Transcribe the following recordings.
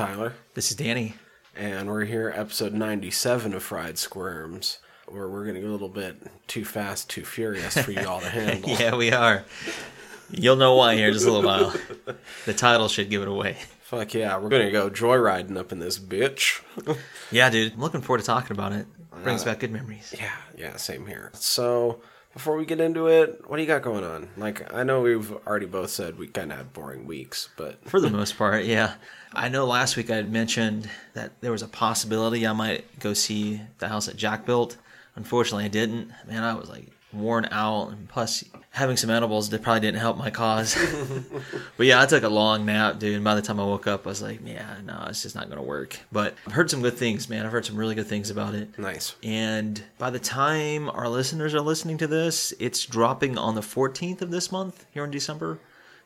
everybody. This is Tyler, This is Danny. and we're here, episode 97 of Fried Squirms, where we're going to go a little bit too fast, too furious for you all to handle. Yeah, we are. You'll know why here in just a little while. The title should give it away. Fuck yeah, we're going to go joyriding up in this bitch. Yeah, dude. I'm looking forward to talking about it. Brings uh, back good memories. yeah, yeah, same here. So, before we get into it, what do you got going on? Like, I know we've already both said we kind of had boring weeks, but For the most part, yeah. I know last week I had mentioned that there was a possibility I might go see the house that Jack built. Unfortunately, I didn't. Man, I was like worn out, and plus having some edibles that probably didn't help my cause. but yeah, I took a long nap, dude. And by the time I woke up, I was like, yeah, no, it's just not going to work. But I've heard some good things, man. I've heard some really good things about it. nice. And by the time our listeners are listening to this, it's dropping on the 14th of this month here in December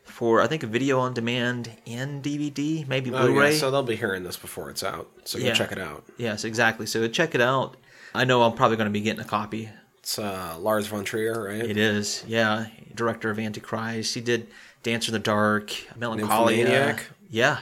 for I think a video on demand and DVD, maybe Oh, Blu-ray. yeah, so they'll be hearing this before it's out, so go Yeah. check it out. yes, exactly. So check it out. I know I'm probably going to be getting a copy. It's uh, Lars von Trier, right? It is, yeah. Director of Antichrist. He did Dancer in the Dark, Melancholia. Yeah.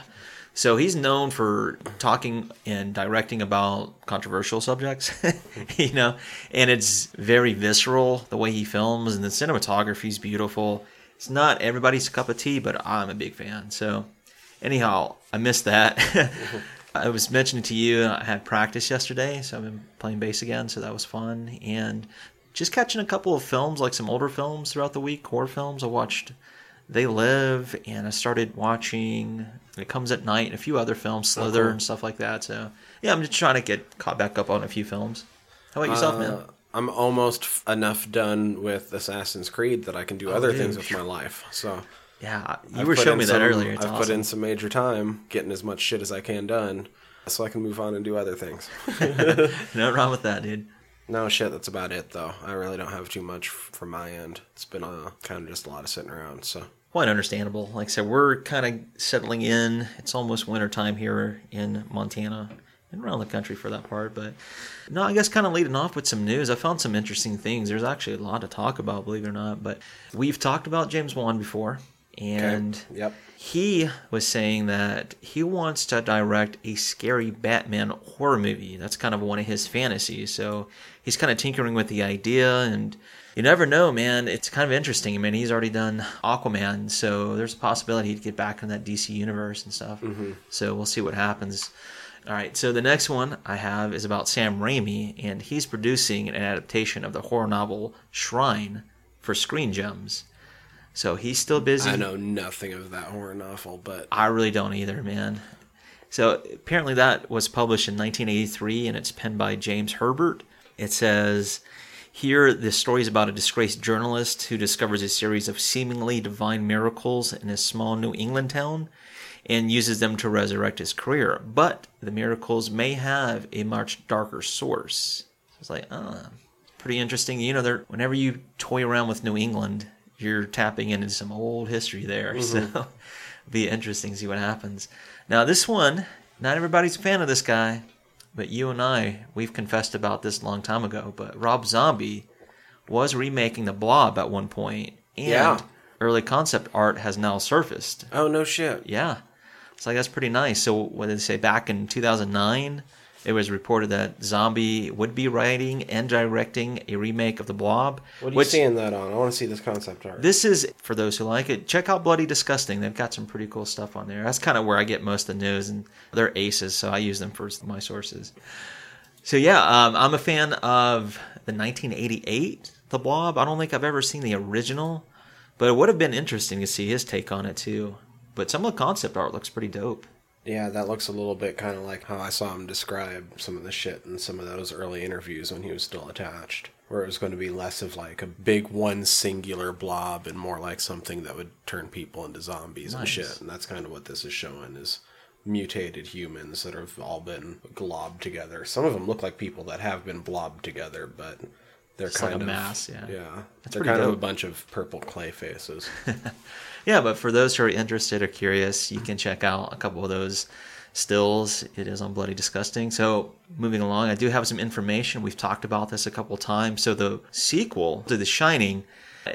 So he's known for talking and directing about controversial subjects, you know, and it's very visceral the way he films, and the cinematography is beautiful. It's not everybody's cup of tea, but I'm a big fan. So, anyhow, I missed that. I was mentioning to you, I had practice yesterday, so I've been playing bass again, so that was fun. And just catching a couple of films, like some older films throughout the week, horror films. I watched They Live, and I started watching It Comes at Night, and a few other films, Slither oh, cool. and stuff like that. So, yeah, I'm just trying to get caught back up on a few films. How about yourself, uh, man? I'm almost f- enough done with Assassin's Creed that I can do other dude. things with my life. So Yeah, you I've were showing in me that some- earlier. It's I've awesome. put in some major time getting as much shit as I can done, so I can move on and do other things. No wrong with that, dude. no shit, that's about it though. I really don't have too much from my end. It's been uh, kind of just a lot of sitting around. So Quite understandable. Like I said, we're kind of settling in. It's almost winter time here in Montana and around the country for that part. But no, I guess kind of leading off with some news. I found some interesting things. There's actually a lot to talk about, believe it or not. But we've talked about James Wan before, and yep, he was saying that he wants to direct a scary Batman horror movie. That's kind of one of his fantasies. So he's kind of tinkering with the idea, and you never know, man. It's kind of interesting. I mean, he's already done Aquaman, so there's a possibility he'd get back in that DC universe and stuff. Mm-hmm. So we'll see what happens. All right, so the next one I have is about Sam Raimi, and he's producing an adaptation of the horror novel Shrine for Screen Gems. So he's still busy. I know nothing of that horror novel, but I really don't either, man. So apparently that was published in 1983 and it's penned by James Herbert. It says here the story is about a disgraced journalist who discovers a series of seemingly divine miracles in a small New England town and uses them to resurrect his career. But the miracles may have a much darker source. It's like, ah, pretty interesting. You know, whenever you toy around with New England, you're tapping into some old history there. So it'll be interesting to see what happens. Now, this one, not everybody's a fan of this guy, but you and I, we've confessed about this a long time ago. But Rob Zombie was remaking The Blob at one point, and Yeah. early concept art has now surfaced. oh no shit. Yeah. It's like that's pretty nice. So what did they say? Back in 2009, it was reported that Zombie would be writing and directing a remake of The Blob. What are you which seeing that on? I want to see this concept art. this is for those who like it. Check out Bloody Disgusting. They've got some pretty cool stuff on there. That's kind of where I get most of the news, and they're aces, so I use them for my sources. So yeah, um, I'm a fan of the 1988 The Blob. I don't think I've ever seen the original, but it would have been interesting to see his take on it too. But some of the concept art looks pretty dope. Yeah, that looks a little bit kind of like how I saw him describe some of the shit in some of those early interviews when he was still attached, where it was going to be less of like a big one singular blob and more like something that would turn people into zombies and shit. And that's kind of what this is showing is mutated humans that have all been globbed together. Some of them look like people that have been blobbed together, but they're Just like kind a of mass, yeah. yeah. That's they're kind of a bunch of purple clay faces. Yeah, but for those who are interested or curious, you can check out a couple of those stills. It is on Bloody Disgusting. So, moving along, I do have some information. We've talked about this a couple times. So, the sequel to The Shining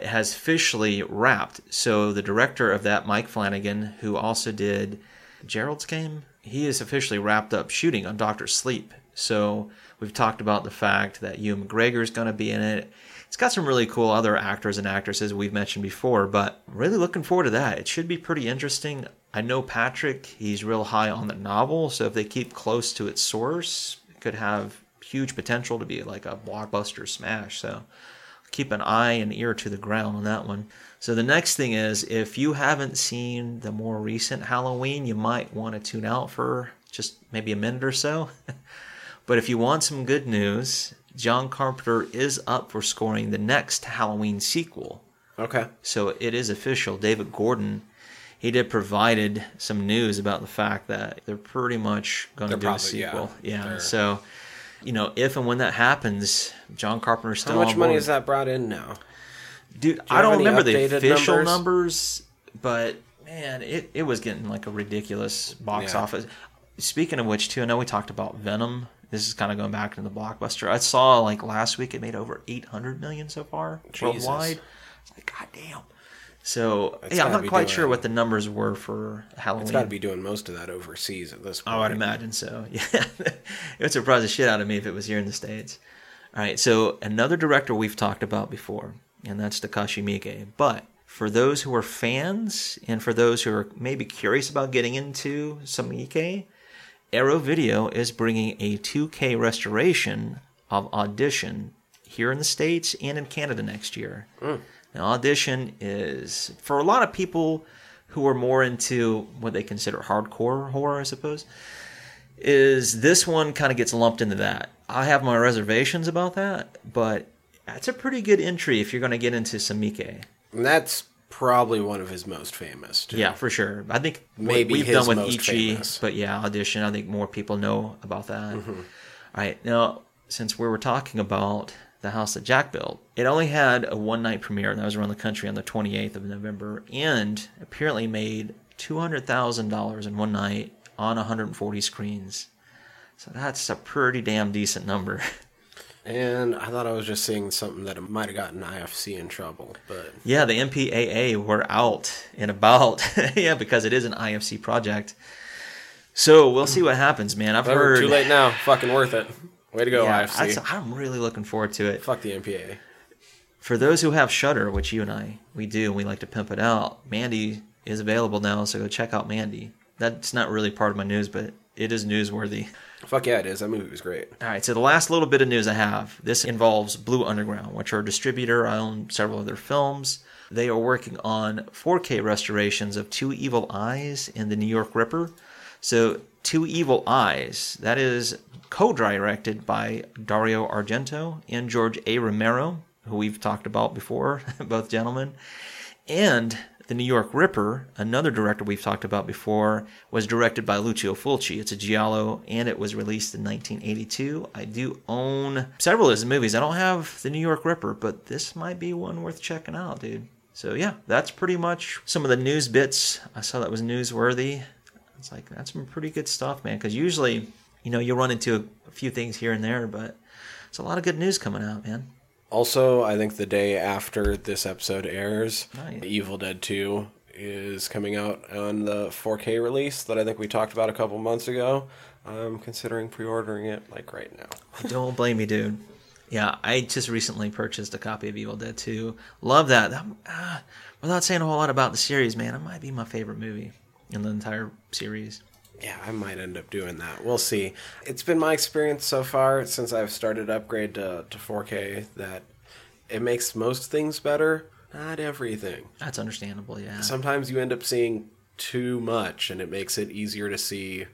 has officially wrapped. So, the director of that, Mike Flanagan, who also did Gerald's game, he is officially wrapped up shooting on Doctor Sleep. So we've talked about the fact that Ewan McGregor is going to be in it. It's got some really cool other actors and actresses we've mentioned before, but really looking forward to that. It should be pretty interesting. I know Patrick, he's real high on the novel, so if they keep close to its source, it could have huge potential to be like a blockbuster smash. So keep an eye and ear to the ground on that one. So the next thing is if you haven't seen the more recent Halloween, you might want to tune out for just maybe a minute or so. but if you want some good news, John Carpenter is up for scoring the next Halloween sequel. Okay. So it is official. David Gordon, he did provided some news about the fact that they're pretty much going to do a probably- yeah, sequel. Yeah. they're- So, you know, if and when that happens, John Carpenter's still How much on money is that brought in now? Dude, you I don't remember the official numbers? numbers? but man, it, it was getting like a ridiculous box Yeah. office. Speaking of which, too, I know we talked about Venom. This is kind of going back into the blockbuster. I saw like last week it made over 800 million so far Jesus. worldwide. It's like, god damn. So, It's yeah, I'm not quite sure what the numbers were for Halloween. It's got to be doing most of that overseas at this point. Oh, I'd imagine so. Yeah, it would surprise the shit out of me if it was here in the states. All right, so another director we've talked about before, and that's Takashi Miike. But for those who are fans, and for those who are maybe curious about getting into some Miike, Arrow Video is bringing a 2K restoration of Audition here in the states and in Canada next year. Mm. Now, Audition is for a lot of people who are more into what they consider hardcore horror, I suppose. Is this one kind of gets lumped into that? I have my reservations about that, but that's a pretty good entry if you're going to get into some Miike. And that's probably one of his most famous. Too. Yeah, for sure. I think Maybe we've his done with most Ichi, famous. but yeah, audition. I think more people know about that. Mm-hmm. All right, now since we were talking about the house that Jack built, it only had a one night premiere, and that was around the country on the 28th of November, and apparently made two hundred thousand dollars in one night on 140 screens. So that's a pretty damn decent number. And I thought I was just seeing something that might have gotten IFC in trouble, but Yeah, the MPAA were out and about. yeah, because it is an IFC project. So we'll see what happens, man. I've whatever, heard. too late now. Fucking worth it. Way to go, Yeah, IFC. I'm really looking forward to it. Fuck the MPA. For those who have Shudder, which you and I we do, and we like to pimp it out. Mandy is available now, so go check out Mandy. That's not really part of my news, but it is newsworthy. Fuck yeah, it is. That movie was great. All right, so the last little bit of news I have this involves Blue Underground, which are a distributor. I own several of their films. They are working on 4K restorations of Two Evil Eyes and The New York Ripper. So, Two Evil Eyes, that is co directed by Dario Argento and George A. Romero, who we've talked about before, both gentlemen. And The New York Ripper, another director we've talked about before, was directed by Lucio Fulci. It's a giallo, and it was released in 1982. I do own several of his movies. I don't have The New York Ripper, but this might be one worth checking out, dude. So yeah, that's pretty much some of the news bits I saw that was newsworthy. It's like that's some pretty good stuff, man. Because usually, you know, you'll run into a few things here and there, but it's a lot of good news coming out, man. Also, I think the day after this episode airs, Nice. Evil Dead 2 is coming out on the 4K release that I think we talked about a couple months ago. I'm considering pre-ordering it like right now. Don't blame me, dude. Yeah, I just recently purchased a copy of Evil Dead 2. Love that. that ah, without saying a whole lot about the series, man, it might be my favorite movie in the entire series. Yeah, I might end up doing that. We'll see. It's been my experience so far since I've started upgrade to, to 4K that it makes most things better, not everything. That's understandable, yeah. Sometimes you end up seeing too much and it makes it easier to see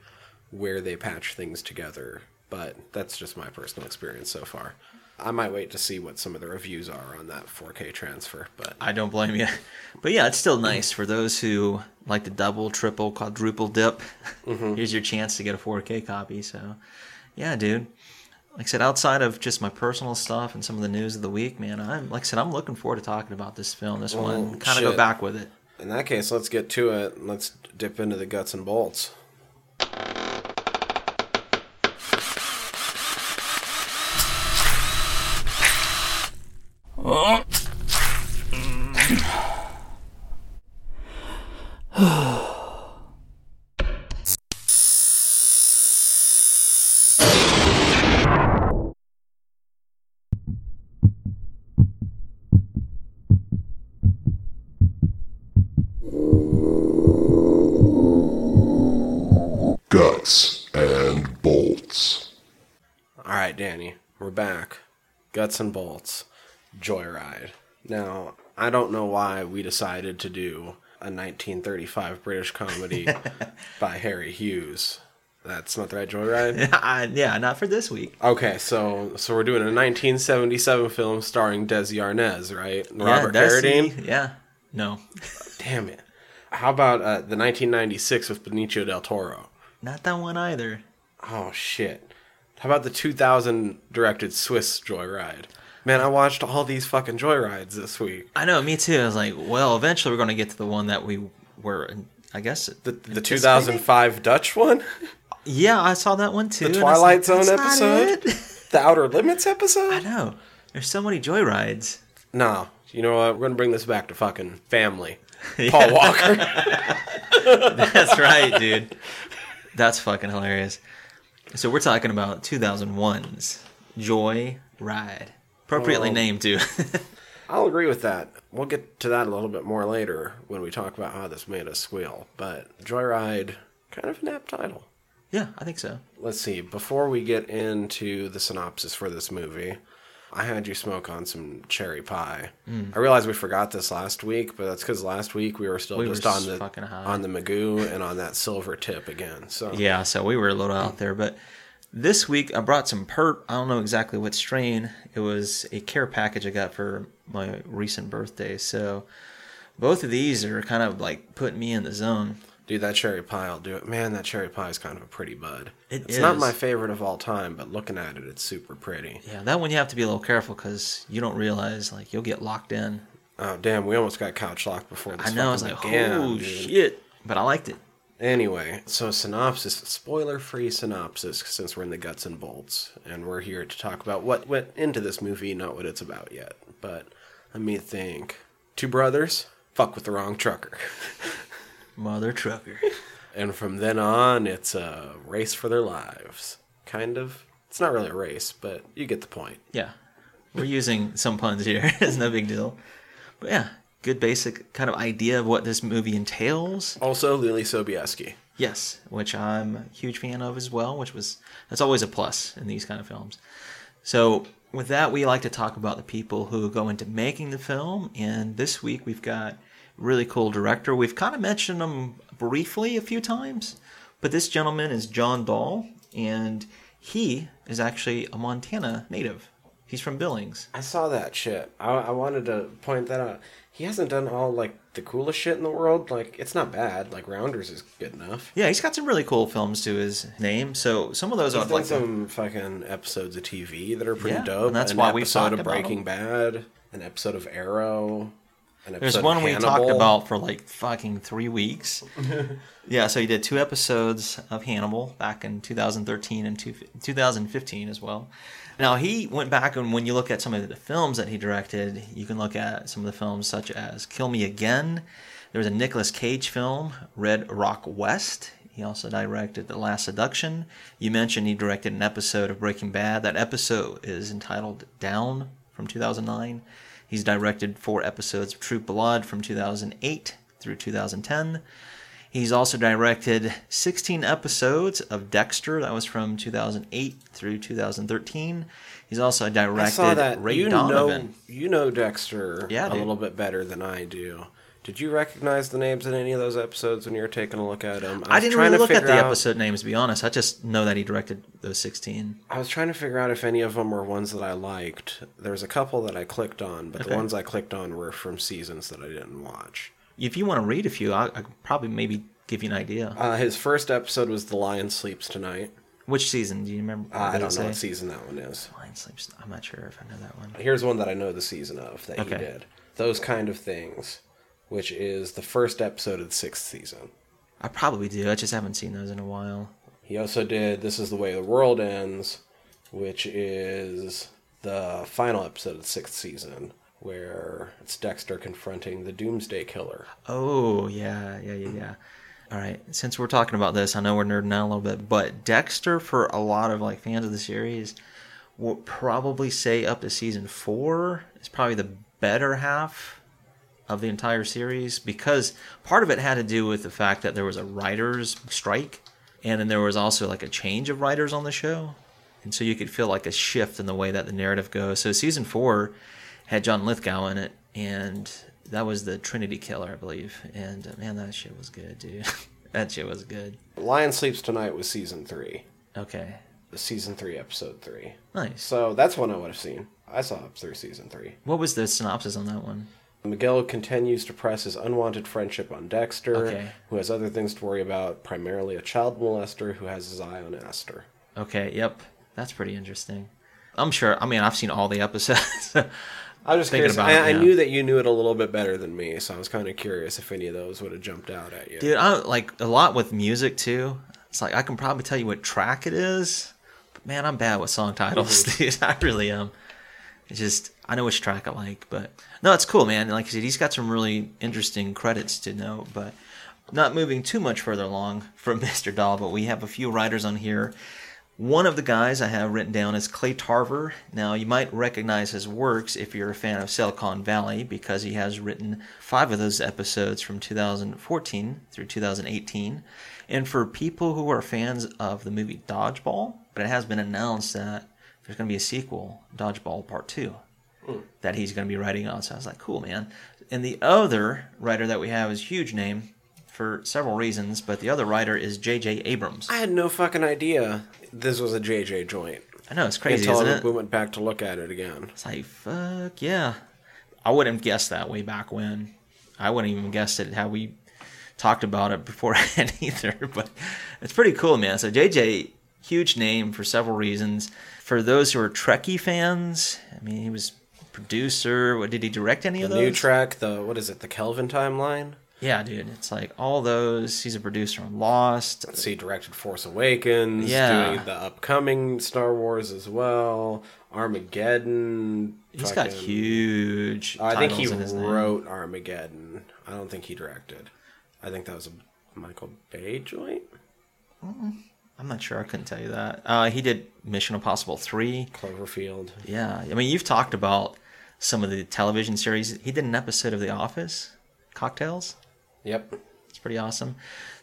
where they patch things together. But that's just my personal experience so far. I might wait to see what some of the reviews are on that 4K transfer, but I don't blame you. But yeah, it's still nice for those who like to double, triple, quadruple dip. Mm-hmm. Here's your chance to get a 4K copy. So, yeah, dude. Like I said, outside of just my personal stuff and some of the news of the week, man, I'm like I said, I'm looking forward to talking about this film, this one, kind of go back with it. in that case, let's get to it. Let's dip into the guts and bolts. Guts and Bolts. All right, Danny, we're back. Guts and bolts, Joyride. Now, I don't know why we decided to do a 1935 British comedy by Harry Hughes. That's not the right Joyride. Uh, yeah, not for this week. Okay, so so we're doing a 1977 film starring Desi Arnaz, right? Yeah, Robert Desi, Carradine. Yeah. No. Damn it. How about uh, the 1996 with Benicio del Toro? Not that one either. Oh shit. How about the 2000 directed Swiss Joyride? Man, I watched all these fucking joyrides this week. I know, me too. I was like, well, eventually we're going to get to the one that we were, I guess. The the 2005 Dutch one, Yeah, I saw that one too. the and I was Twilight like, Zone episode, the Outer Limits episode? I know. There's so many joyrides. No, you know what? We're gonna bring this back to fucking family. Paul Walker. That's right, dude. That's fucking hilarious. So we're talking about 2001's Joy Ride. Appropriately Oh. named too. I'll agree with that. We'll get to that a little bit more later when we talk about how this made us squeal. But Joyride, kind of an apt title. yeah, I think so. Let's see. Before we get into the synopsis for this movie, I had you smoke on some cherry pie. Mm. I realized we forgot this last week, but that's because last week we were still We just were on the on the Magoo and on that silver tip again. So Yeah, so we were a little out there, but this week I brought some perp. I don't know exactly what strain. It was a care package I got for my recent birthday. So both of these are kind of like putting me in the zone. Dude, that cherry pie will do it. Man, that cherry pie is kind of a pretty bud. It it's not my favorite of all time, but looking at it, it's super pretty. Yeah, that one you have to be a little careful because you don't realize like you'll get locked in. Oh damn, we almost got couch locked before this. I know. I was like, began, oh dude. shit, but I liked it. Anyway, so synopsis, spoiler-free synopsis, since we're in the guts and bolts, and we're here to talk about what went into this movie, not what it's about yet. But let me think. Two brothers fuck with the wrong trucker, Mother trucker. and from then on, it's a race for their lives. Kind of. It's not really a race, but you get the point. Yeah, we're using some puns here. it's no big deal. But yeah, good basic kind of idea of what this movie entails. Also, Leelee Sobieski. Yes, which I'm a huge fan of as well, which was that's always a plus in these kind of films. So with that, we like to talk about the people who go into making the film, and this week we've got really cool director. We've kind of mentioned him briefly a few times, but this gentleman is John Dahl, and he is actually a Montana native. He's from Billings. I saw that shit. I, I wanted to point that out. He hasn't done all like the coolest shit in the world. Like it's not bad. Like Rounders is good enough. Yeah, he's got some really cool films to his name. So some of those He's I'd done like to some fucking episodes of TV that are pretty Yeah, dope. and that's an why we saw episode talked about Breaking Bad, an episode of Arrow, There's one we talked about for like fucking three weeks. yeah, so he did two episodes of Hannibal back in 2013 and two, 2015 as well. Now he went back and when you look at some of the films that he directed, you can look at some of the films such as Kill Me Again. There was a Nicolas Cage film, Red Rock West. He also directed The Last Seduction. You mentioned he directed an episode of Breaking Bad. That episode is entitled Down from 2009. He's directed four episodes of True Blood from 2008 through 2010. He's also directed 16 episodes of Dexter. That was from 2008 through 2013. He's also directed I saw that. Ray you Donovan. know, you know Dexter Yeah, a dude. little bit better than I do. Did you recognize the names in any of those episodes when you were taking a look at them? I didn't really look at the episode names, to be honest. I just know that he directed those 16. I was trying to figure out if any of them were ones that I liked. There's a couple that I clicked on, but Okay. the ones I clicked on were from seasons that I didn't watch. If you want to read a few, I, I probably maybe give you an idea. Uh, his first episode was The Lion Sleeps Tonight. Which season? Do you remember? Uh, I don't know what season that one is. Lion Sleeps. I'm not sure if I know that one. Here's one that I know the season of that Okay. he did. Those kind of things, which is the first episode of the sixth season. I probably do. I just haven't seen those in a while. He also did This Is the Way the World Ends, which is the final episode of the sixth season, where it's Dexter confronting the Doomsday Killer. Oh, yeah, yeah, yeah, yeah. All right, since we're talking about this, I know we're nerding out a little bit, but Dexter, for a lot of like fans of the series, will probably say up to season four is probably the better half of the entire series because part of it had to do with the fact that there was a writers' strike, and then there was also like a change of writers on the show, and so you could feel like a shift in the way that the narrative goes. So season four had John Lithgow in it, and that was the Trinity Killer, I believe. And uh, man, that shit was good, dude. that shit was good. Lion Sleeps Tonight was season three. Okay, The season three, episode three. nice. So that's one I would have seen. I saw up through season three. What was the synopsis on that one? Miguel continues to press his unwanted friendship on Dexter, Okay. who has other things to worry about, primarily a child molester who has his eye on Astor. Okay, yep, that's pretty interesting. I'm sure. I mean, I've seen all the episodes. I was just Thinking curious. about I, it, I knew that you knew it a little bit better than me, so I was kind of curious if any of those would have jumped out at you. Dude, I like a lot with music too. It's like I can probably tell you what track it is, but man, I'm bad with song titles, mhm. dude. I really am. It's just I know which track I like, but no, it's cool, man. Like I said, he's got some really interesting credits to note, but not moving too much further along from Mr. Dahl, but we have a few writers on here. One of the guys I have written down is Clay Tarver. Now, you might recognize his works if you're a fan of Silicon Valley because he has written five of those episodes from 2014 through 2018. And for people who are fans of the movie Dodgeball, but it has been announced that there's going to be a sequel, Dodgeball Part 2, hmm. that he's going to be writing on. So I was like, cool, man. And the other writer that we have is huge name for several reasons, but the other writer is J.J. Abrams. I had no fucking idea this was a JJ joint I know it's crazy, until isn't we went back to look at it again. It's like fuck yeah. I wouldn't have guessed that way back when. I wouldn't even guessed it how we talked about it beforehand either. But it's pretty cool, man. So JJ, huge name for several reasons. For those who are Trekkie fans, I mean, he was producer. What did he direct any of The those? new Trek, the what is it, the Kelvin timeline? Yeah, dude. It's like all those. He's a producer on Lost. Let's see, directed Force Awakens, Yeah. doing the upcoming Star Wars as well, Armageddon. He's got fucking- huge. I think he his name. wrote Armageddon. I don't think he directed. I think that was a Michael Bay joint. I'm not sure. I couldn't tell you that. Uh, he did Mission Impossible three. Cloverfield. Yeah, I mean, you've talked about some of the television series. He did an episode of The Office, Cocktails. Yep. It's pretty awesome.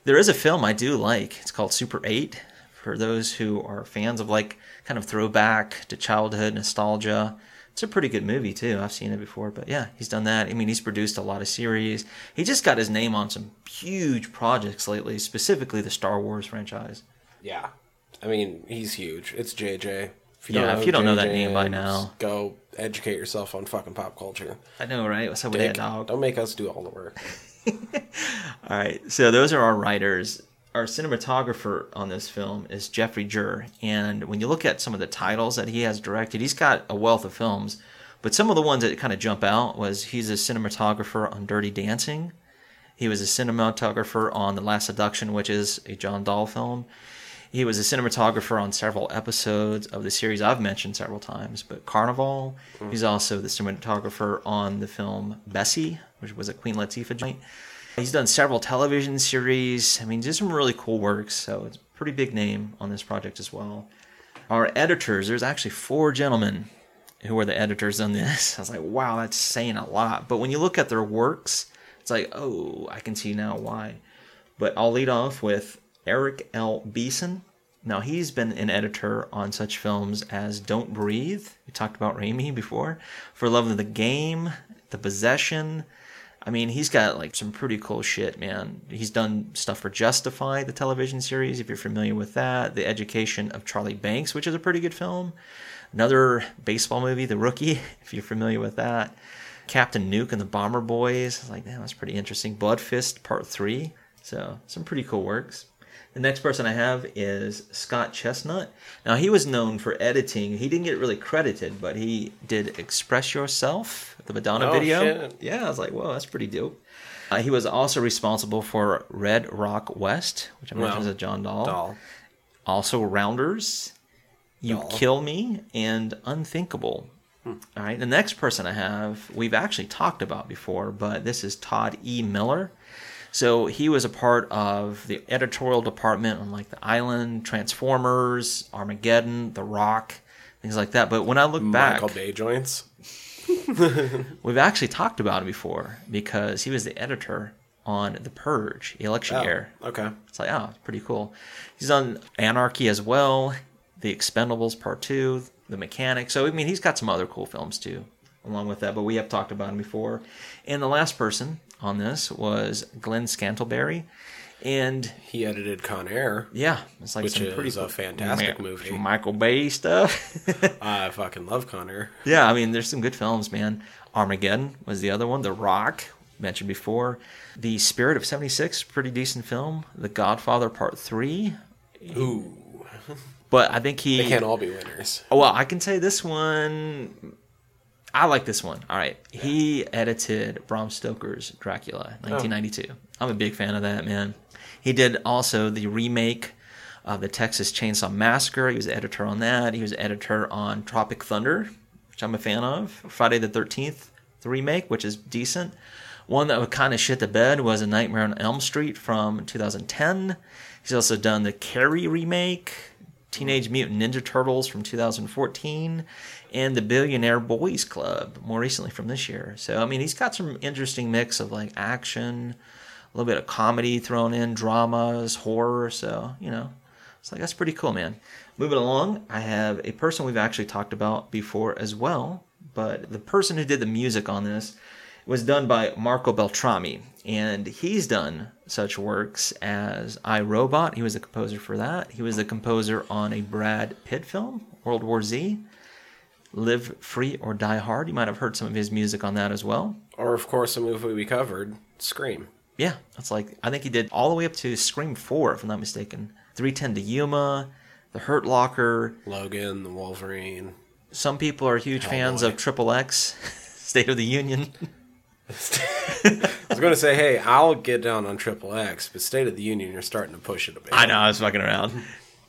There is a film I do like. It's called Super 8. For those who are fans of like kind of throwback to childhood nostalgia, it's a pretty good movie too. I've seen it before, but yeah, he's done that. I mean, he's produced a lot of series. He just got his name on some huge projects lately, specifically the Star Wars franchise. Yeah. I mean, he's huge. It's JJ. If Yeah, if you don't know that JJ, name by now. go educate yourself on fucking pop culture. I know, right? What's up with that dog? Don't make us do all the work. All right, so those are our writers. Our cinematographer on this film is Jeffrey Jur, and when you look at some of the titles that he has directed, he's got a wealth of films. But some of the ones that kind of jump out was he's a cinematographer on Dirty Dancing. He was a cinematographer on The Last Seduction, which is a John Dahl film. He was a cinematographer on several episodes of the series I've mentioned several times, but Carnival. Mm. He's also the cinematographer on the film Bessie, which was a Queen Latifah joint. He's done several television series. I mean, just some really cool works. So it's a pretty big name on this project as well. Our editors, there's actually four gentlemen who were the editors on this. I was like, wow, that's saying a lot. But when you look at their works, it's like, oh, I can see now why. But I'll lead off with Eric L. Beason. Now, he's been an editor on such films as Don't Breathe. We talked about Raimi before. For Love of the Game, The Possession. I mean, he's got like some pretty cool shit, man. He's done stuff for Justify, the television series, if you're familiar with that. The Education of Charlie Banks, which is a pretty good film. Another baseball movie, The Rookie, if you're familiar with that. Captain Nuke and the Bomber Boys. Like, man, that's pretty interesting. Blood Fist Part 3. So, some pretty cool works. The next person I have is Scott Chestnut. Now, he was known for editing. He didn't get really credited, but he did Express Yourself, the Madonna Oh, video. shit. Yeah, I was like, whoa, that's pretty dope. Uh, he was also responsible for Red Rock West, which I mentioned Well, is a John Dahl. Doll. Also, Rounders, You Doll. Kill Me, and Unthinkable. All right, the next person I have, we've actually talked about before, but this is Todd E. Miller. So he was a part of the editorial department on like The Island, Transformers, Armageddon, The Rock, things like that. But when I look back, Michael Bay joints. we've actually talked about him before because he was the editor on The Purge, election Oh, year. okay. It's like, oh, pretty cool. He's on Anarchy as well, The Expendables Part 2, The Mechanic. So, I mean, he's got some other cool films too, along with that, but we have talked about him before. And the last person on this was Glen Scantlebury. And He edited Con Air. yeah, it's like Which some pretty is a fantastic Ma- movie. Michael Bay stuff. I fucking love Con Air. yeah, I mean, there's some good films, man. Armageddon was the other one. The Rock, mentioned before. The Spirit of 76, pretty decent film. The Godfather Part 3. Ooh. But I think he. They can't all be winners. Oh well, I can say this one. I like this one. All right. He edited Bram Stoker's Dracula, 1992. I'm a big fan of that, man. He did also the remake of the Texas Chainsaw Massacre. He was editor on that. He was editor on Tropic Thunder, which I'm a fan of. Friday the 13th, the remake, which is decent. One that would kind of shit the bed was A Nightmare on Elm Street from 2010. He's also done the Carrie remake, Teenage Mutant Ninja Turtles from 2014, and the Billionaire Boys Club more recently from this year. So I mean, he's got some interesting mix of like action, a little bit of comedy thrown in, dramas, horror. So you know, it's like that's pretty cool, man. Moving along, I have a person we've actually talked about before as well, but the person who did the music on this was done by Marco Beltrami, and he's done such works as I Robot. He was the composer for that. He was the composer on a Brad Pitt film, World War Z. Live Free or Die Hard. You might have heard some of his music on that as well. Or, of course, a movie we covered, Scream. Yeah, that's like I think he did all the way up to Scream Four, if I'm not mistaken. 310 to Yuma, The Hurt Locker. Logan, the Wolverine. Some people are huge fans of Triple X, State of the Union. I was going to say, hey, I'll get down on Triple X, but State of the Union, you're starting to push it a bit. I know, I was fucking around.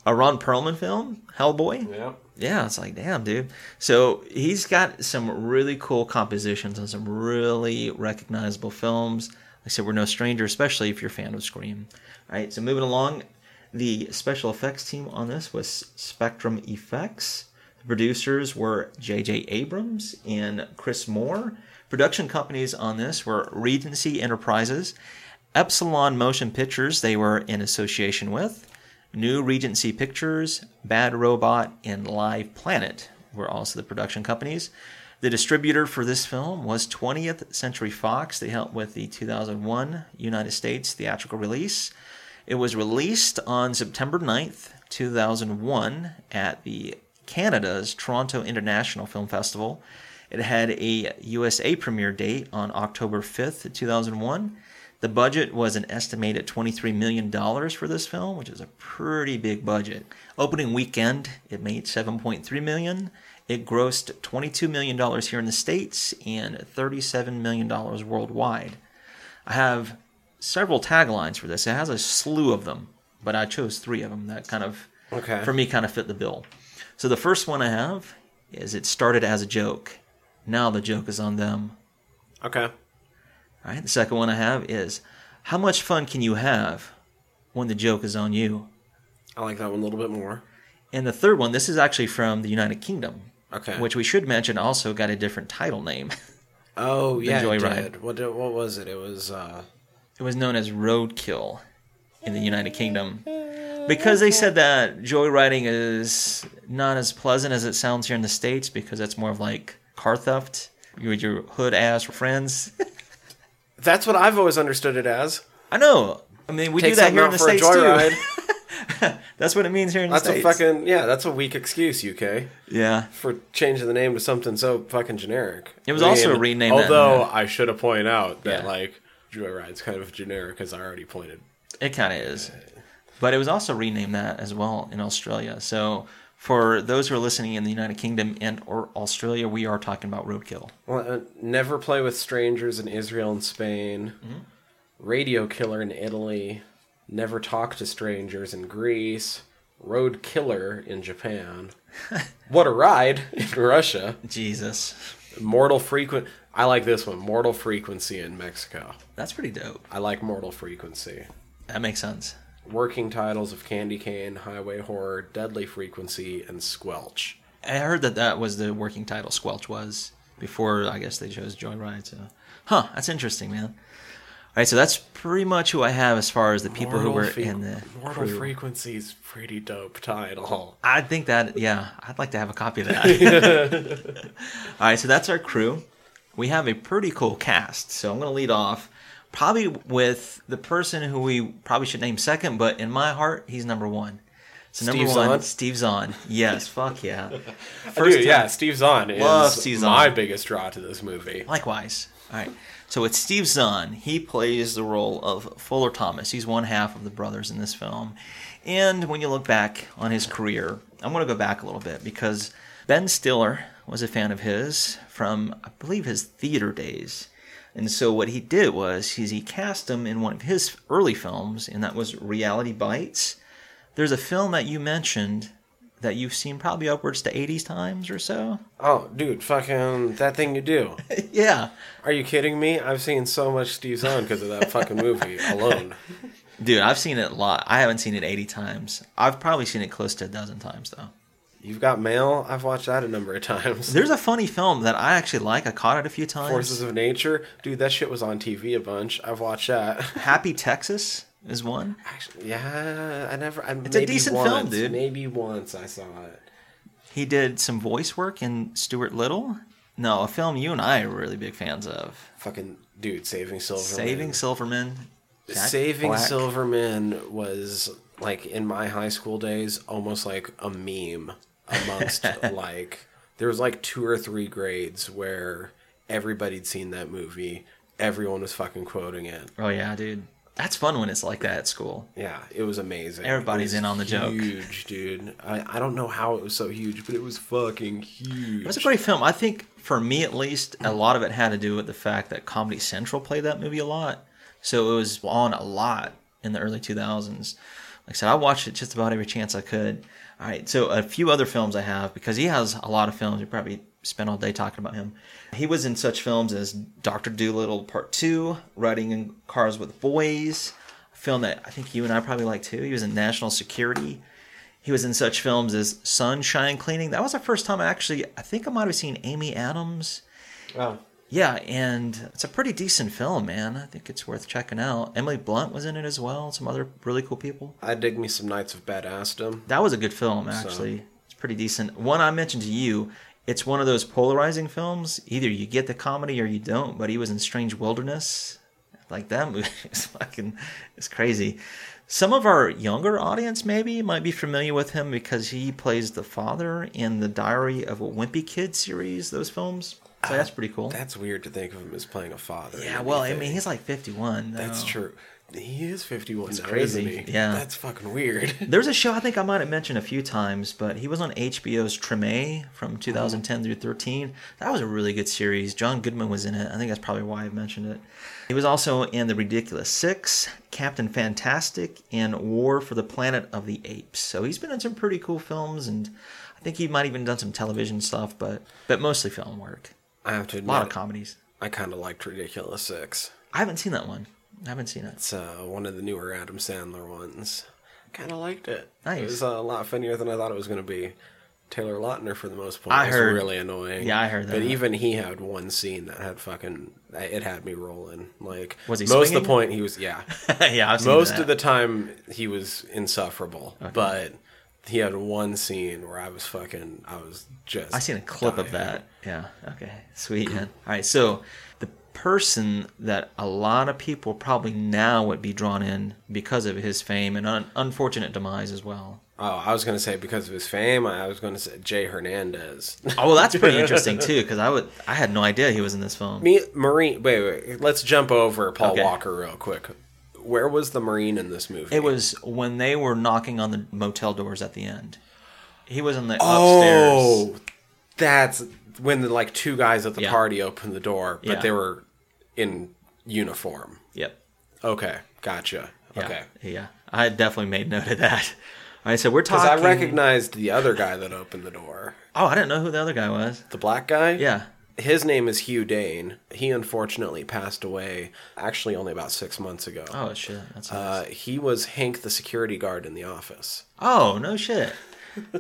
A Ron Perlman film, Hellboy. Yeah. Yeah, it's like, damn, dude. So he's got some really cool compositions on some really recognizable films. Like I said, we're no stranger, especially if you're a fan of Scream. All right, so moving along, the special effects team on this was Spectrum Effects. The producers were J.J. Abrams and Chris Moore. Production companies on this were Regency Enterprises, Epsilon Motion Pictures, they were in association with. New Regency Pictures, Bad Robot, and Live Planet were also the production companies. The distributor for this film was 20th Century Fox. They helped with the 2001 United States theatrical release. It was released on September 9th, 2001, at the Canada's Toronto International Film Festival. It had a USA premiere date on October 5th, 2001. The budget was an estimated $23 million for this film, which is a pretty big budget. Opening weekend, it made 7.3 million. It grossed $22 million here in the States and $37 million worldwide. I have several taglines for this. It has a slew of them, but I chose three of them that kind of, Okay. for me, kind of fit the bill. So the first one I have is it started as a joke. Now the joke is on them. Okay. All right. The second one I have is how much fun can you have when the joke is on you? I like that one a little bit more. And the third one, this is actually from the United Kingdom, Okay. which we should mention also got a different title name. oh, yeah. Joyride. What, did- what was it? It was, uh, it was known as Roadkill in the United Kingdom. Because they said that joyriding is not as pleasant as it sounds here in the States because it's more of like car theft. You with your hood ass friends. that's what I've always understood it as. I know. I mean, we Take do that here in the States too. That's what it means here in the states. That's a fucking, yeah, that's a weak excuse, UK. yeah. for changing the name to something so fucking generic. It was also renamed that Although the- I should have pointed out that Yeah. like Joyride's kind of generic, as I already pointed. It kind of is. But it was also renamed that as well in Australia. So for those who are listening in the United Kingdom and or Australia, we are talking about Roadkill. Well, uh, never play with strangers in Israel and Spain. Mm-hmm. Radio killer in Italy. Never talk to strangers in Greece. Road killer in Japan. what a ride in Russia. Jesus. Mortal frequent. I like this one. Mortal frequency in Mexico. That's pretty dope. I like mortal frequency. That makes sense. Working titles of Candy Cane, Highway Horror, Deadly Frequency, and Squelch. I heard that that was the working title Squelch was before I guess they chose Joyride. So, huh, that's interesting, man. All right, so that's pretty much who I have as far as the people who were Fre- in the Mortal crew. Frequency's pretty dope title. I think that yeah, I'd like to have a copy of that. All right, so that's our crew. We have a pretty cool cast. So I'm going to lead off probably with the person who we probably should name second, but in my heart, he's number one. So number Steve one, Zahn? Steve Zahn. Yes, fuck yeah. First, time- yeah, Steve Zahn is Love Steve Zahn. my biggest draw to this movie. Likewise. All right. So it's Steve Zahn. He plays the role of Fuller Thomas. He's one half of the brothers in this film. And when you look back on his career, I'm going to go back a little bit because Ben Stiller was a fan of his from, I believe, his theater days. And so what he did was he's, he cast him in one of his early films, and that was Reality Bites. There's a film that you mentioned that you've seen probably upwards to 80 times or so. Oh, dude, fucking that thing you do. yeah. Are you kidding me? I've seen so much Steve Zahn because of that fucking movie alone. Dude, I've seen it a lot. I haven't seen it 80 times. I've probably seen it close to a dozen times, though. You've got mail. I've watched that a number of times. There's a funny film that I actually like. I caught it a few times. Forces of Nature, dude. That shit was on TV a bunch. I've watched that. Happy Texas is one. Actually, yeah, I never. I, It's a decent once, film, dude. Maybe once I saw it. He did some voice work in Stuart Little. No, a film you and I are really big fans of. Fucking dude, Saving Silverman. Saving Silverman. Jack Saving Black. Silverman was like in my high school days almost like a meme amongst like there was like two or three grades where everybody'd seen that movie. Everyone was fucking quoting it. Oh, yeah, dude. That's fun when it's like that at school. Yeah, it was amazing. Everybody's was in on the joke. Huge, dude. I, I don't know how it was so huge, but it was fucking huge. It was a great film. I think, for me at least, a lot of it had to do with the fact that Comedy Central played that movie a lot. So it was on a lot in the early 2000s. Like I said, I watched it just about every chance I could. All right, so a few other films I have, because he has a lot of films. We probably spent all day talking about him. He was in such films as Doctor Doolittle Part 2, Riding in Cars with Boys, a film that I think you and I probably like too. He was in National Security. He was in such films as Sunshine Cleaning. That was the first time I actually, I think I might have seen Amy Adams. Wow. Yeah, and it's a pretty decent film, man. I think it's worth checking out. Emily Blunt was in it as well. Some other really cool people. I dig me some Knights of Badassdom. That was a good film, actually. It's pretty decent. One I mentioned to you, it's one of those polarizing films. Either you get the comedy or you don't. But he was in Strange Wilderness. Like that movie is fucking, it's crazy. Some of our younger audience maybe might be familiar with him because he plays the father in the Diary of a Wimpy Kid series. Those films. So that's pretty cool. That's weird to think of him as playing a father. Yeah, well, I mean, he's like 51. That's true. He is 51 It's crazy. Yeah. That's fucking weird. There's a show I think I might have mentioned a few times, but he was on HBO's Treme from uh-huh. 2010 through 13. That was a really good series. John Goodman was in it. I think that's probably why I've mentioned it. He was also in The Ridiculous Six, Captain Fantastic, and War for the Planet of the Apes. So he's been in some pretty cool films, and I think he might even done some television stuff, but but mostly film work. I have to A lot of comedies. I kind of liked Ridiculous Six. I haven't seen that one. I haven't seen it. It's uh, one of the newer Adam Sandler ones. Kind of liked it. Nice. It was uh, a lot funnier than I thought it was going to be. Taylor Lautner, for the most part, I was heard- really annoying. Yeah, I heard that. But even he had one scene that had fucking. It had me rolling. Like Was he most of the point? He was yeah. yeah, I've seen most of the time he was insufferable, but he had one scene where I was fucking. I was just. I seen a clip of that. Yeah. Okay. Sweet, man. All right. So the person that a lot of people probably now would be drawn in because of his fame and un- unfortunate demise as well. Oh, I was gonna say because of his fame. I was gonna say Jay Hernandez. Oh, well, that's pretty interesting too because I would I had no idea he was in this film. Me, Marine. Wait, wait. Let's jump over Paul Okay. Walker real quick. Where was the Marine in this movie? It was when they were knocking on the motel doors at the end. He was in the upstairs. Oh, upstairs. that's when the like two guys at the Yeah. party opened the door, but Yeah. they were in uniform. Yep. Okay, gotcha. Yeah. Okay. Yeah. I definitely made note of that. All right. So we're Because talking. I recognized the other guy that opened the door. Oh, I didn't know who the other guy was. The black guy? Yeah. His name is Hugh Dane. He unfortunately passed away actually only about six months ago. Oh shit. That's nice. Uh, he was Hank the security guard in the office. Oh no shit!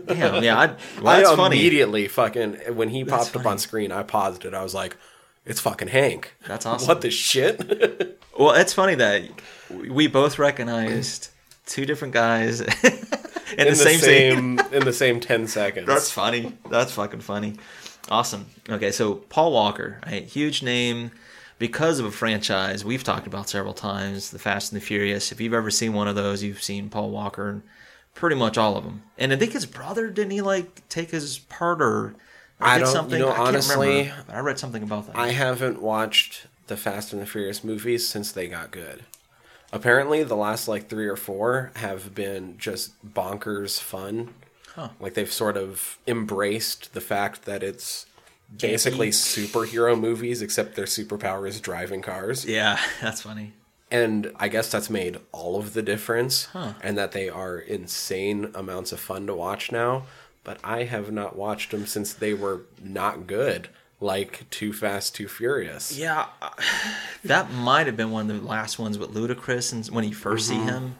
Damn, yeah, I, well, I that's funny. immediately fucking when he That's popped up funny. on screen, I paused it. I was like, it's fucking Hank. That's awesome. What the shit? Well, it's funny that we both recognized two different guys in, in the, same, scene. in the same ten seconds. That's funny. That's fucking funny. Awesome. Okay, so Paul Walker, a huge name because of a franchise we've talked about several times, The Fast and the Furious. If you've ever seen one of those, you've seen Paul Walker in pretty much all of them. And I think his brother didn't he like take his part or, I did don't- something? you know, I can't honestly, remember, I read something about that. I haven't watched the Fast and the Furious movies since they got good. Apparently, the last like three or four have been just bonkers fun. Huh. Like they've sort of embraced the fact that it's basically superhero movies, except their superpower is driving cars. yeah, that's funny. And I guess that's made all of the difference, Huh. and that they are insane amounts of fun to watch now. But I have not watched them since they were not good, like Too Fast, Too Furious. Yeah, that might have been one of the last ones with Ludacris, and when you 1st see mm-hmm. him.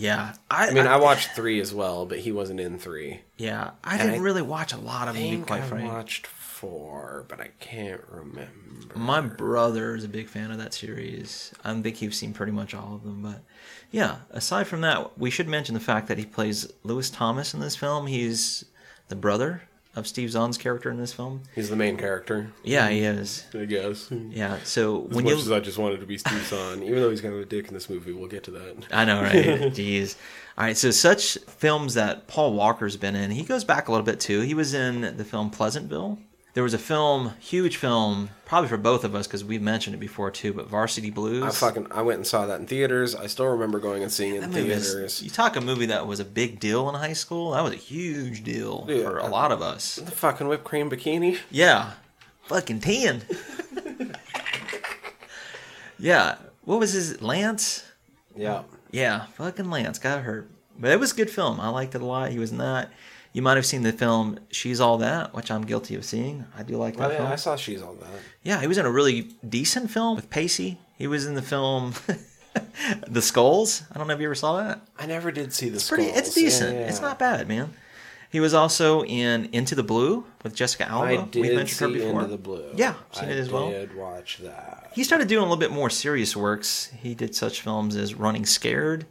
Yeah, I. I mean, I watched three as well, but he wasn't in three. yeah, I And didn't I really watch a lot of I them. Quite I watched four, but I can't remember. my brother is a big fan of that series. I think you've seen pretty much all of them, but yeah. Aside from that, we should mention the fact that he plays Lewis Thomas in this film. He's the brother of Steve Zahn's character in this film. He's the main character, Yeah, he is. I guess. Yeah, so As when much you as I just wanted to be Steve Zahn, even though he's kind of a dick in this movie, we'll get to that. I know, right? Jeez. All right, so such films that Paul Walker's been in, he goes back a little bit too. He was in the film Pleasantville. There was a film, huge film, probably for both of us because we've mentioned it before too, but Varsity Blues. I fucking I went and saw that in theaters. I still remember going and seeing it that in movie is- you talk a movie that was a big deal in high school. That was a huge deal for a lot of us. The fucking whipped cream bikini. Yeah, fucking ten. yeah, what was his Lance? Yeah. Yeah, fucking Lance got hurt. But it was a good film. I liked it a lot. He was not. You might have seen the film She's All That, which I'm guilty of seeing. I do like that Oh, yeah, film. I saw she's all that. Yeah, he was in a really decent film with Pacey. He was in the film The Skulls. I don't know if you ever saw that. I never did see the It's pretty. It's Skulls. Yeah, decent. yeah. It's not bad, man. He was also in Into the Blue with Jessica Alba. I did We've mentioned her before. Into the Blue. Yeah, seen I it as well. I did watch that. He started doing a little bit more serious works. He did such films as Running Scared.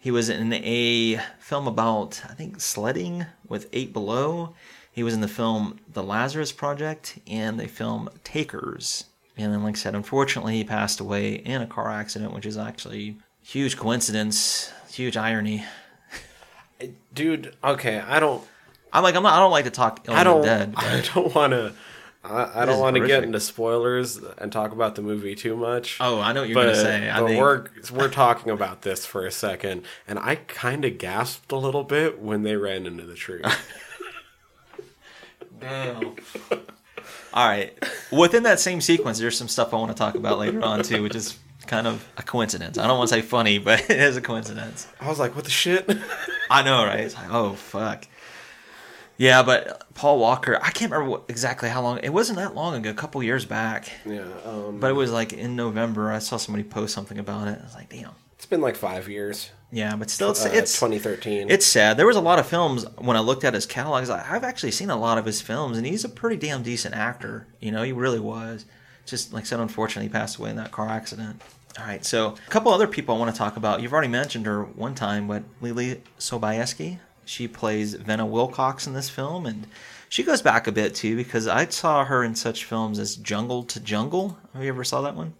He was in a film about, I think, sledding with Eight Below. He was in the film The Lazarus Project and the film Takers. And then, like I said, unfortunately, he passed away in a car accident, which is actually huge coincidence, huge irony. Dude, okay, I don't I'm like, I'm not, I don't like to talk I don't dead. I don't want to I, I don't want to get into spoilers and talk about the movie too much. Oh, I know what you're but, gonna say. I but think we're we're talking about this for a second, and I kind of gasped a little bit when they ran into the tree. Damn. All right. Within that same sequence, there's some stuff I want to talk about later on too, which is kind of a coincidence. I don't want to say funny, but it is a coincidence. I was like, "What the shit?" I know, right? It's like, oh fuck. Yeah, but Paul Walker, I can't remember what, exactly how long. It wasn't that long ago, a couple years back. yeah, um, But it was like in November. I saw somebody post something about it. I was like, damn. it's been like five years. Yeah, but still, it's Uh, it's 2013. It's sad. There was a lot of films when I looked at his catalog. Like, I've actually seen a lot of his films, and he's a pretty damn decent actor. You know, he really was. Just like I said, unfortunately, he passed away in that car accident. All right, so a couple other people I want to talk about. You've already mentioned her one time, but Leelee Sobieski. She plays Venna Wilcox in this film, and she goes back a bit too because I saw her in such films as Jungle to Jungle. Have you ever saw that one?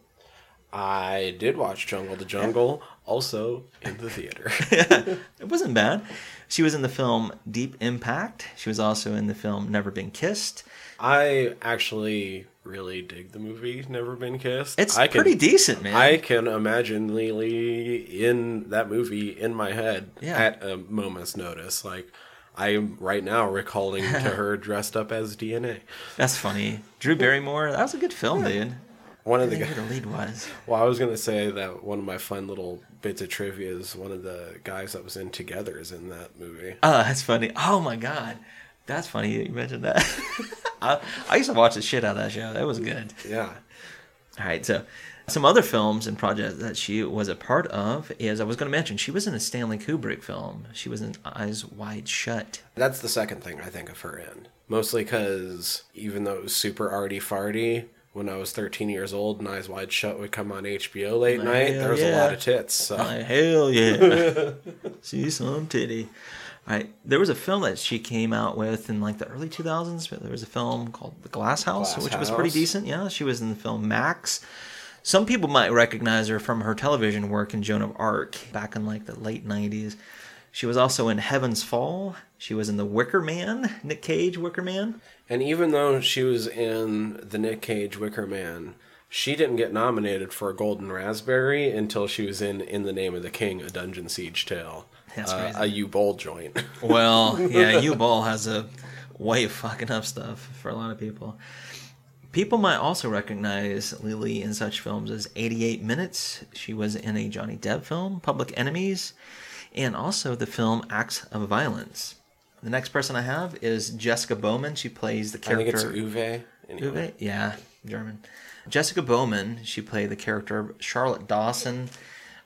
I did watch Jungle to Jungle, also in the theater. It wasn't bad. She was in the film Deep Impact. She was also in the film Never Been Kissed. I actually really dig the movie Never Been Kissed. It's I can, pretty decent, man. I can imagine Leelee in that movie in my head Yeah. at a moment's notice. Like I am right now recalling to her dressed up as DNA. That's funny. Drew Barrymore. That was a good film, dude. One of the guys. the lead was. Well, I was gonna say that one of my fun little bits of trivia is one of the guys that was in Together is in that movie. Oh, that's funny. Oh my god, that's funny that you mentioned that. I, I used to watch the shit out of that show. That was good. Yeah. All right, so some other films and projects that she was a part of is I was going to mention she was in a Stanley Kubrick film. She was in Eyes Wide Shut. That's the second thing I think of her in. Mostly because even though it was super arty farty, when I was 13 years old and Eyes Wide Shut would come on HBO late night, there was a lot of tits. So Like, hell yeah. See some titty. There was a film that she came out with in like the early 2000s. But there was a film called The Glass House, Glass which was pretty decent. Yeah, she was in the film Max. Some people might recognize her from her television work in Joan of Arc back in like the late 90s. She was also in Heaven's Fall. She was in The Wicker Man, Nick Cage Wicker Man. And even though she was in the Nick Cage Wicker Man, she didn't get nominated for a Golden Raspberry until she was in In the Name of the King, a Dungeon Siege Tale. That's uh, crazy. a Uwe Boll joint. Well, yeah, Uwe Boll has a way of fucking up stuff for a lot of people. People might also recognize Leelee in such films as 88 Minutes. She was in a Johnny Depp film, Public Enemies, and also the film Acts of Violence. The next person I have is Jessica Bowman. She plays the I think character. it's Uwe. Anyway. Uwe? Yeah, German. Jessica Bowman, she played the character Charlotte Dawson.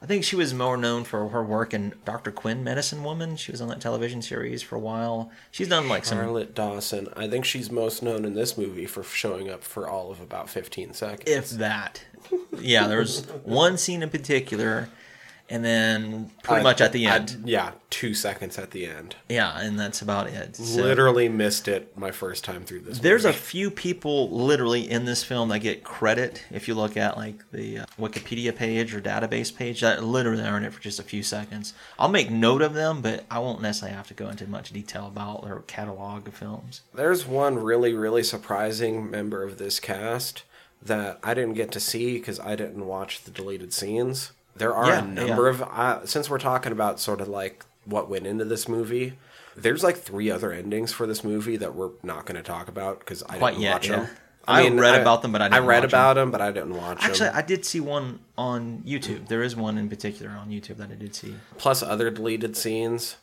I think she was more known for her work in Dr. Quinn, Medicine Woman. She was on that television series for a while. She's done like some. Charlotte Dawson. I think she's most known in this movie for showing up for all of about 15 seconds. If that. Yeah, there was one scene in particular, and then pretty I- much at the I- end. yeah, two seconds at the end. yeah, and that's about it. So- Literally missed it my first time through this. There's a few people literally in this film that get credit. If you look at like the uh, Wikipedia page or database page, that literally are in it for just a few seconds. I'll make note of them, but I won't necessarily have to go into much detail about their catalog of films. There's one really, really surprising member of this cast that I didn't get to see because I didn't watch the deleted scenes. There are Yeah, a number yeah. of uh, since we're talking about sort of like what went into this movie. There's like three other endings for this movie that we're not going to talk about because I Quite didn't yet, watch yeah. them. I read about them, but I didn't I read about them, but I didn't watch Actually, them. I did see one on YouTube. There is one in particular on YouTube that I did see. Plus other deleted scenes,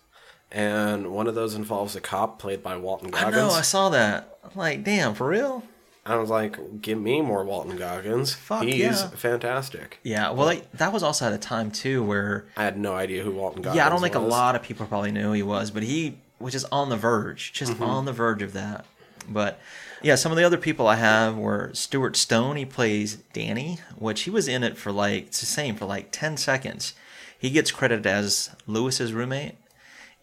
and one of those involves a cop played by Walton Goggins. I know, I saw that. I'm like, damn, for real? I was like, give me more Walton Goggins. Fuck He's yeah. fantastic. Yeah, well, like, that was also at a time too where I had no idea who Walton Goggins was. yeah, I don't think a lot of people probably knew who he was, but he was just on the verge, just Mm-hmm. on the verge of that. But yeah, some of the other people I have were Stuart Stone. He plays Danny, which he was in it for like it's the same for like ten seconds. He gets credited as Lewis's roommate.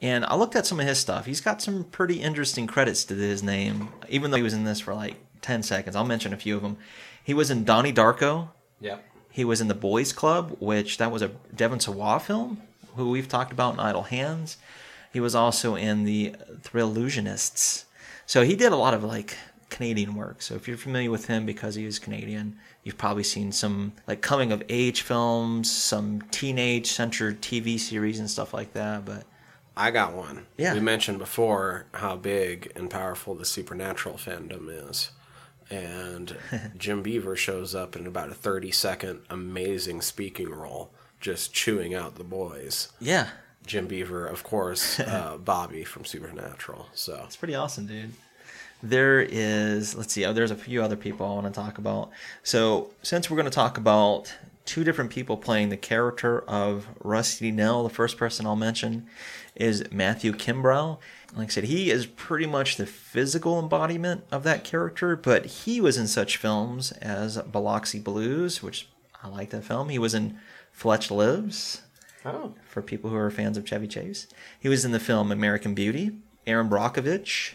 And I looked at some of his stuff. He's got some pretty interesting credits to his name, even though he was in this for like 10 seconds. I'll mention a few of them. He was in Donnie Darko, Yep. he was in the Boys Club, which that was a Devon Sawa film, who we've talked about in Idle Hands. He was also in the Thrillusionists. So he did a lot of like Canadian work. So if you're familiar with him because he is Canadian, you've probably seen some like coming of age films, some teenage centered TV series and stuff like that. But I got one. Yeah. We mentioned before how big and powerful the supernatural fandom is. And Jim Beaver shows up in about a 30 second amazing speaking role, just chewing out the boys. yeah, Jim Beaver, of course, uh, Bobby from Supernatural. So It's pretty awesome, dude. There is, let's see, oh, there's a few other people I want to talk about. So, since we're going to talk about two different people playing the character of Rusty Nail, the first person I'll mention is Matthew Kimbrough. Like I said, he is pretty much the physical embodiment of that character, but he was in such films as Biloxi Blues, which I like that film. He was in Fletch Lives, oh. for people who are fans of Chevy Chase. He was in the film American Beauty, Erin Brockovich,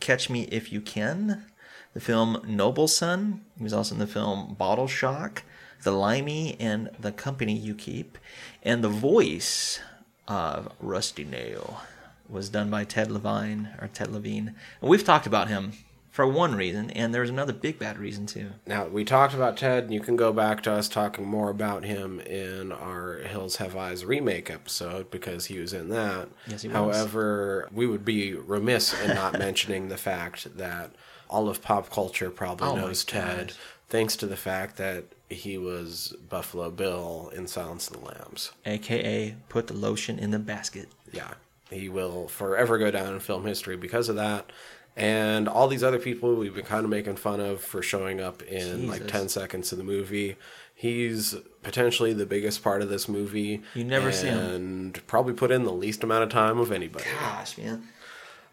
Catch Me If You Can, the film Nobel Son. He was also in the film Bottle Shock, The Limey, and The Company You Keep. And the voice of Rusty Nail was done by Ted Levine, or Ted Levine. And we've talked about him for one reason, and there's another big bad reason too. Now, we talked about Ted, and you can go back to us talking more about him in our Hills Have Eyes remake episode because he was in that. Yes, he was. However, we would be remiss in not mentioning the fact that all of pop culture probably Oh knows Ted thanks to the fact that he was Buffalo Bill in Silence of the Lambs. AKA, put the lotion in the basket. Yeah, he will forever go down in film history because of that. And all these other people we've been kind of making fun of for showing up in like 10 seconds of the movie. He's potentially the biggest part of this movie. You never see him. And probably put in the least amount of time of anybody. Gosh, man.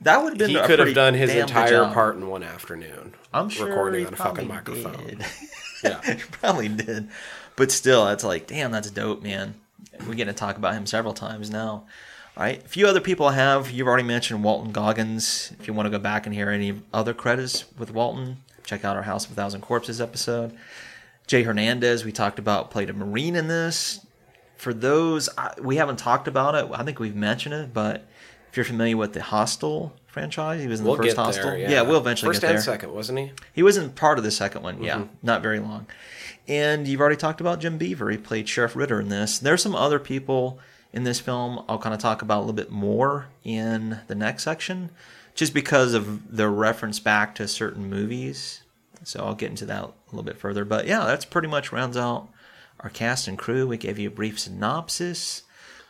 That would have been. he could have done his entire part in one afternoon. I'm sure recording on a fucking microphone. did. Yeah. He probably did. But still, that's like, damn, that's dope, man. We're getting to talk about him several times now. Right, a few other people I have. You've already mentioned Walton Goggins. If you want to go back and hear any other credits with Walton, check out our House of a Thousand Corpses episode. Jay Hernandez, we talked about, played a Marine in this. For those, I, we haven't talked about it. I think we've mentioned it, but if you're familiar with the Hostel franchise, he was in We'll the first Hostel. there. Yeah. we'll eventually First get there. and second, wasn't he? He wasn't part of the second one, Mm-hmm. yeah, not very long. And you've already talked about Jim Beaver. He played Sheriff Ritter in this. There's some other people in this film I'll kind of talk about a little bit more in the next section, just because of the reference back to certain movies. So I'll get into that a little bit further. But yeah, that's pretty much rounds out our cast and crew. We gave you a brief synopsis.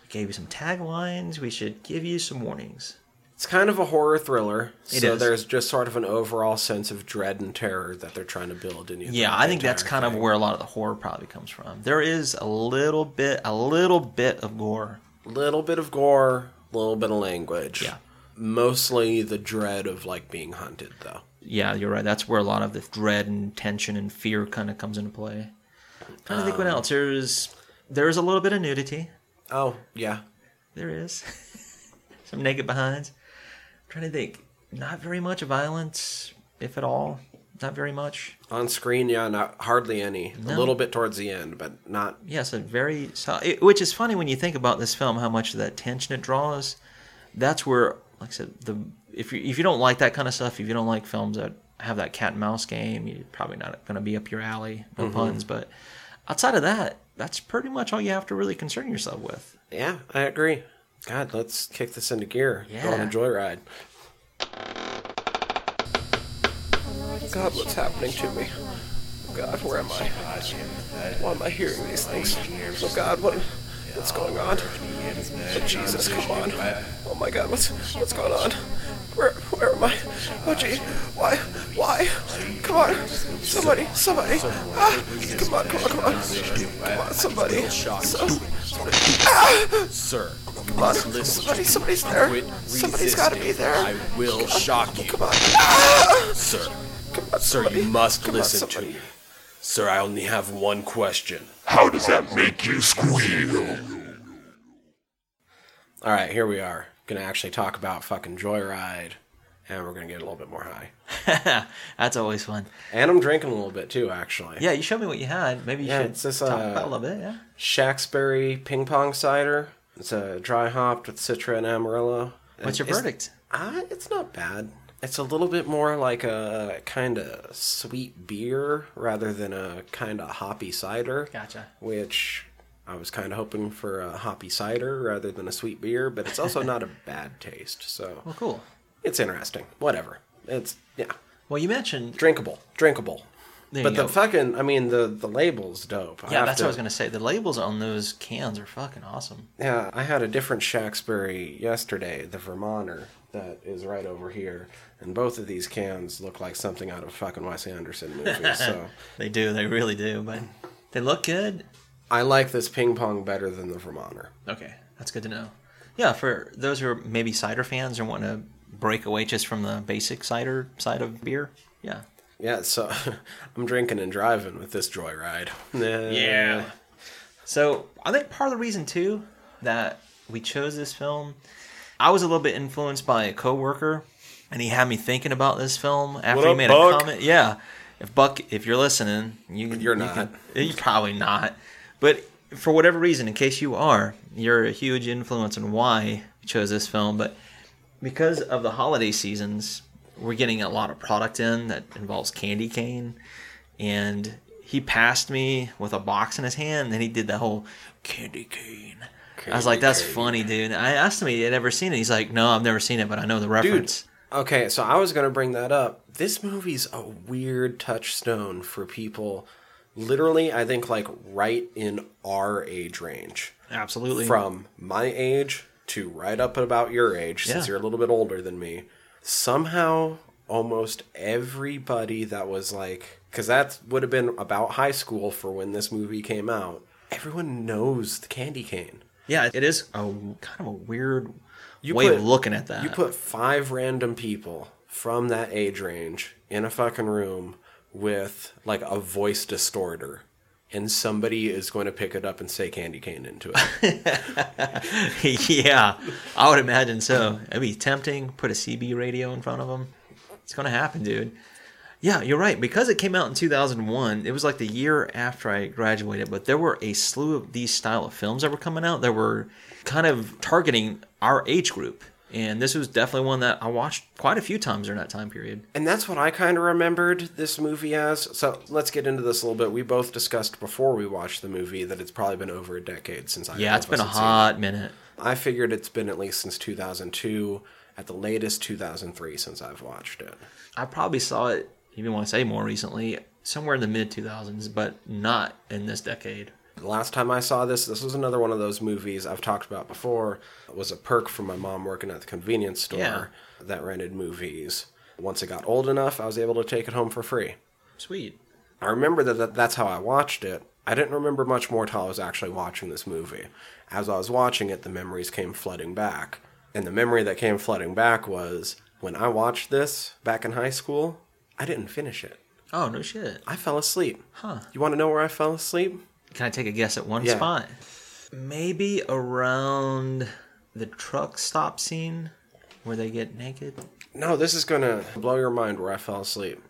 We gave you some taglines. We should give you some warnings. It's kind of a horror thriller. It so is. there's just sort of an overall sense of dread and terror that they're trying to build in you. Yeah, I think that's kind of where a lot of the horror probably comes from. There is a little bit, a little bit of gore. little bit of gore, a little bit of language. Yeah. Mostly the dread of like being hunted though. Yeah, you're right. That's where a lot of the dread and tension and fear kind of comes into play. trying to think what Um, else. There's there's a little bit of nudity. Oh, yeah. There is some naked behinds. Trying to think. Not very much violence, if at all. Not very much. On screen, yeah, not hardly any. No. A little bit towards the end, but not Yes, a very so, it, which is funny when you think about this film, how much of that tension it draws. That's where, like I said, the if you if you don't like that kind of stuff, if you don't like films that have that cat and mouse game, you're probably not going to be up your alley. No mm-hmm. puns, but outside of that, that's pretty much all you have to really concern yourself with. Yeah, I agree. God, let's kick this into gear. Yeah. Go on a joyride. God, what's happening to me? God, where am I? Why am I hearing these things? Oh God, what what's going on? Oh, Jesus, come on. Oh my God, what's what's going on? Where where am I? Oh gee, why why? Come on, somebody, somebody. Ah, come on, come on, come on. Come on, somebody. So, Sir, Come on, somebody, somebody's there. quit Somebody's got to be resisting. there. I will shock you. Come on, ah! Sir, come on, sir, somebody. you must Come on, listen to me. Sir, I only have one question. How does that make you squeal? All right, here we are. Gonna actually talk about fucking Joyride, and we're gonna get a little bit more high. That's always fun. And I'm drinking a little bit too, actually. Yeah, you showed me what you had. Maybe you Yeah, should it's this, talk uh, about a little bit. Yeah. Shacksbury ping pong cider. It's a dry hopped with Citra and Amarillo. What's your It's- verdict? Uh, it's not bad. It's a little bit more like a kind of sweet beer rather than a kind of hoppy cider. Gotcha. Which I was kind of hoping for a hoppy cider rather than a sweet beer, but it's also not a bad taste. So Well, cool. it's interesting. Whatever. It's yeah, Well, you mentioned drinkable, drinkable. There but the go. fucking, I mean, the the label's dope. I Yeah, that's to- what I was gonna say. The labels on those cans are fucking awesome. Yeah, I had a different Shacksbury yesterday, the Vermonter, that is right over here, and both of these cans look like something out of a fucking Wes Anderson movie. so They do, they really do, but they look good. I like this ping pong better than the Vermonter. Okay, that's good to know. Yeah, for those who are maybe cider fans or want to break away just from the basic cider side of beer, yeah. Yeah, so I'm drinking and driving with this joyride. Yeah. So I think part of the reason too that we chose this film, I was a little bit influenced by a coworker, and he had me thinking about this film after What he up, made Buck? a comment. Yeah, if Buck, if you're listening, you You're you not. can- you're probably not, but for whatever reason, in case you are, you're a huge influence on why we chose this film. But because of the holiday seasons, we're getting a lot of product in that involves candy cane, and he passed me with a box in his hand, and he did the whole candy cane. I was like, "That's funny, dude." I asked him if he had ever seen it. He's like, "No, I've never seen it, but I know the Dude, reference." okay, so I was going to bring that up. This movie's a weird touchstone for people, literally, I think, like right in our age range. Absolutely. from my age to right up about your age, since you're a little bit older than me, somehow almost everybody that was like, because that would have been about high school for when this movie came out, everyone knows the candy cane. Yeah, it is a kind of a weird You way put- of looking at that. You put five random people from that age range in a fucking room with like a voice distorter, and somebody is going to pick it up and say candy cane into it. yeah, I would imagine so. It'd be tempting. Put a CB radio in front of them. It's gonna happen, dude. Yeah, you're right. Because it came out in 2001, it was like the year after I graduated. But there were a slew of these style of films that were coming out that were kind of targeting our age group, and this was definitely one that I watched quite a few times during that time period. and that's what I kind of remembered this movie as. So let's get into this a little bit. We both discussed before we watched the movie that it's probably been over a decade since I. Yeah, it's been a hot minute. I figured it's been at least since 2002, at the latest 2003 since I've watched it. I probably saw it, even want to say more recently, somewhere in the mid 2000s, but not in this decade. The last time I saw this, this was another one of those movies I've talked about before. It was a perk from my mom working at the convenience store Yeah. that rented movies. Once it got old enough, I was able to take it home for free. Sweet. I remember that, that that's how I watched it. I didn't remember much more till I was actually watching this movie. As I was watching it, the memories came flooding back. And the memory that came flooding back was when I watched this back in high school, I didn't finish it. Oh, no shit. I fell asleep. Huh. You want to know where I fell asleep? Can I take a guess at one Yeah. spot? Maybe around the truck stop scene where they get naked. No, this is going to blow your mind where I fell asleep.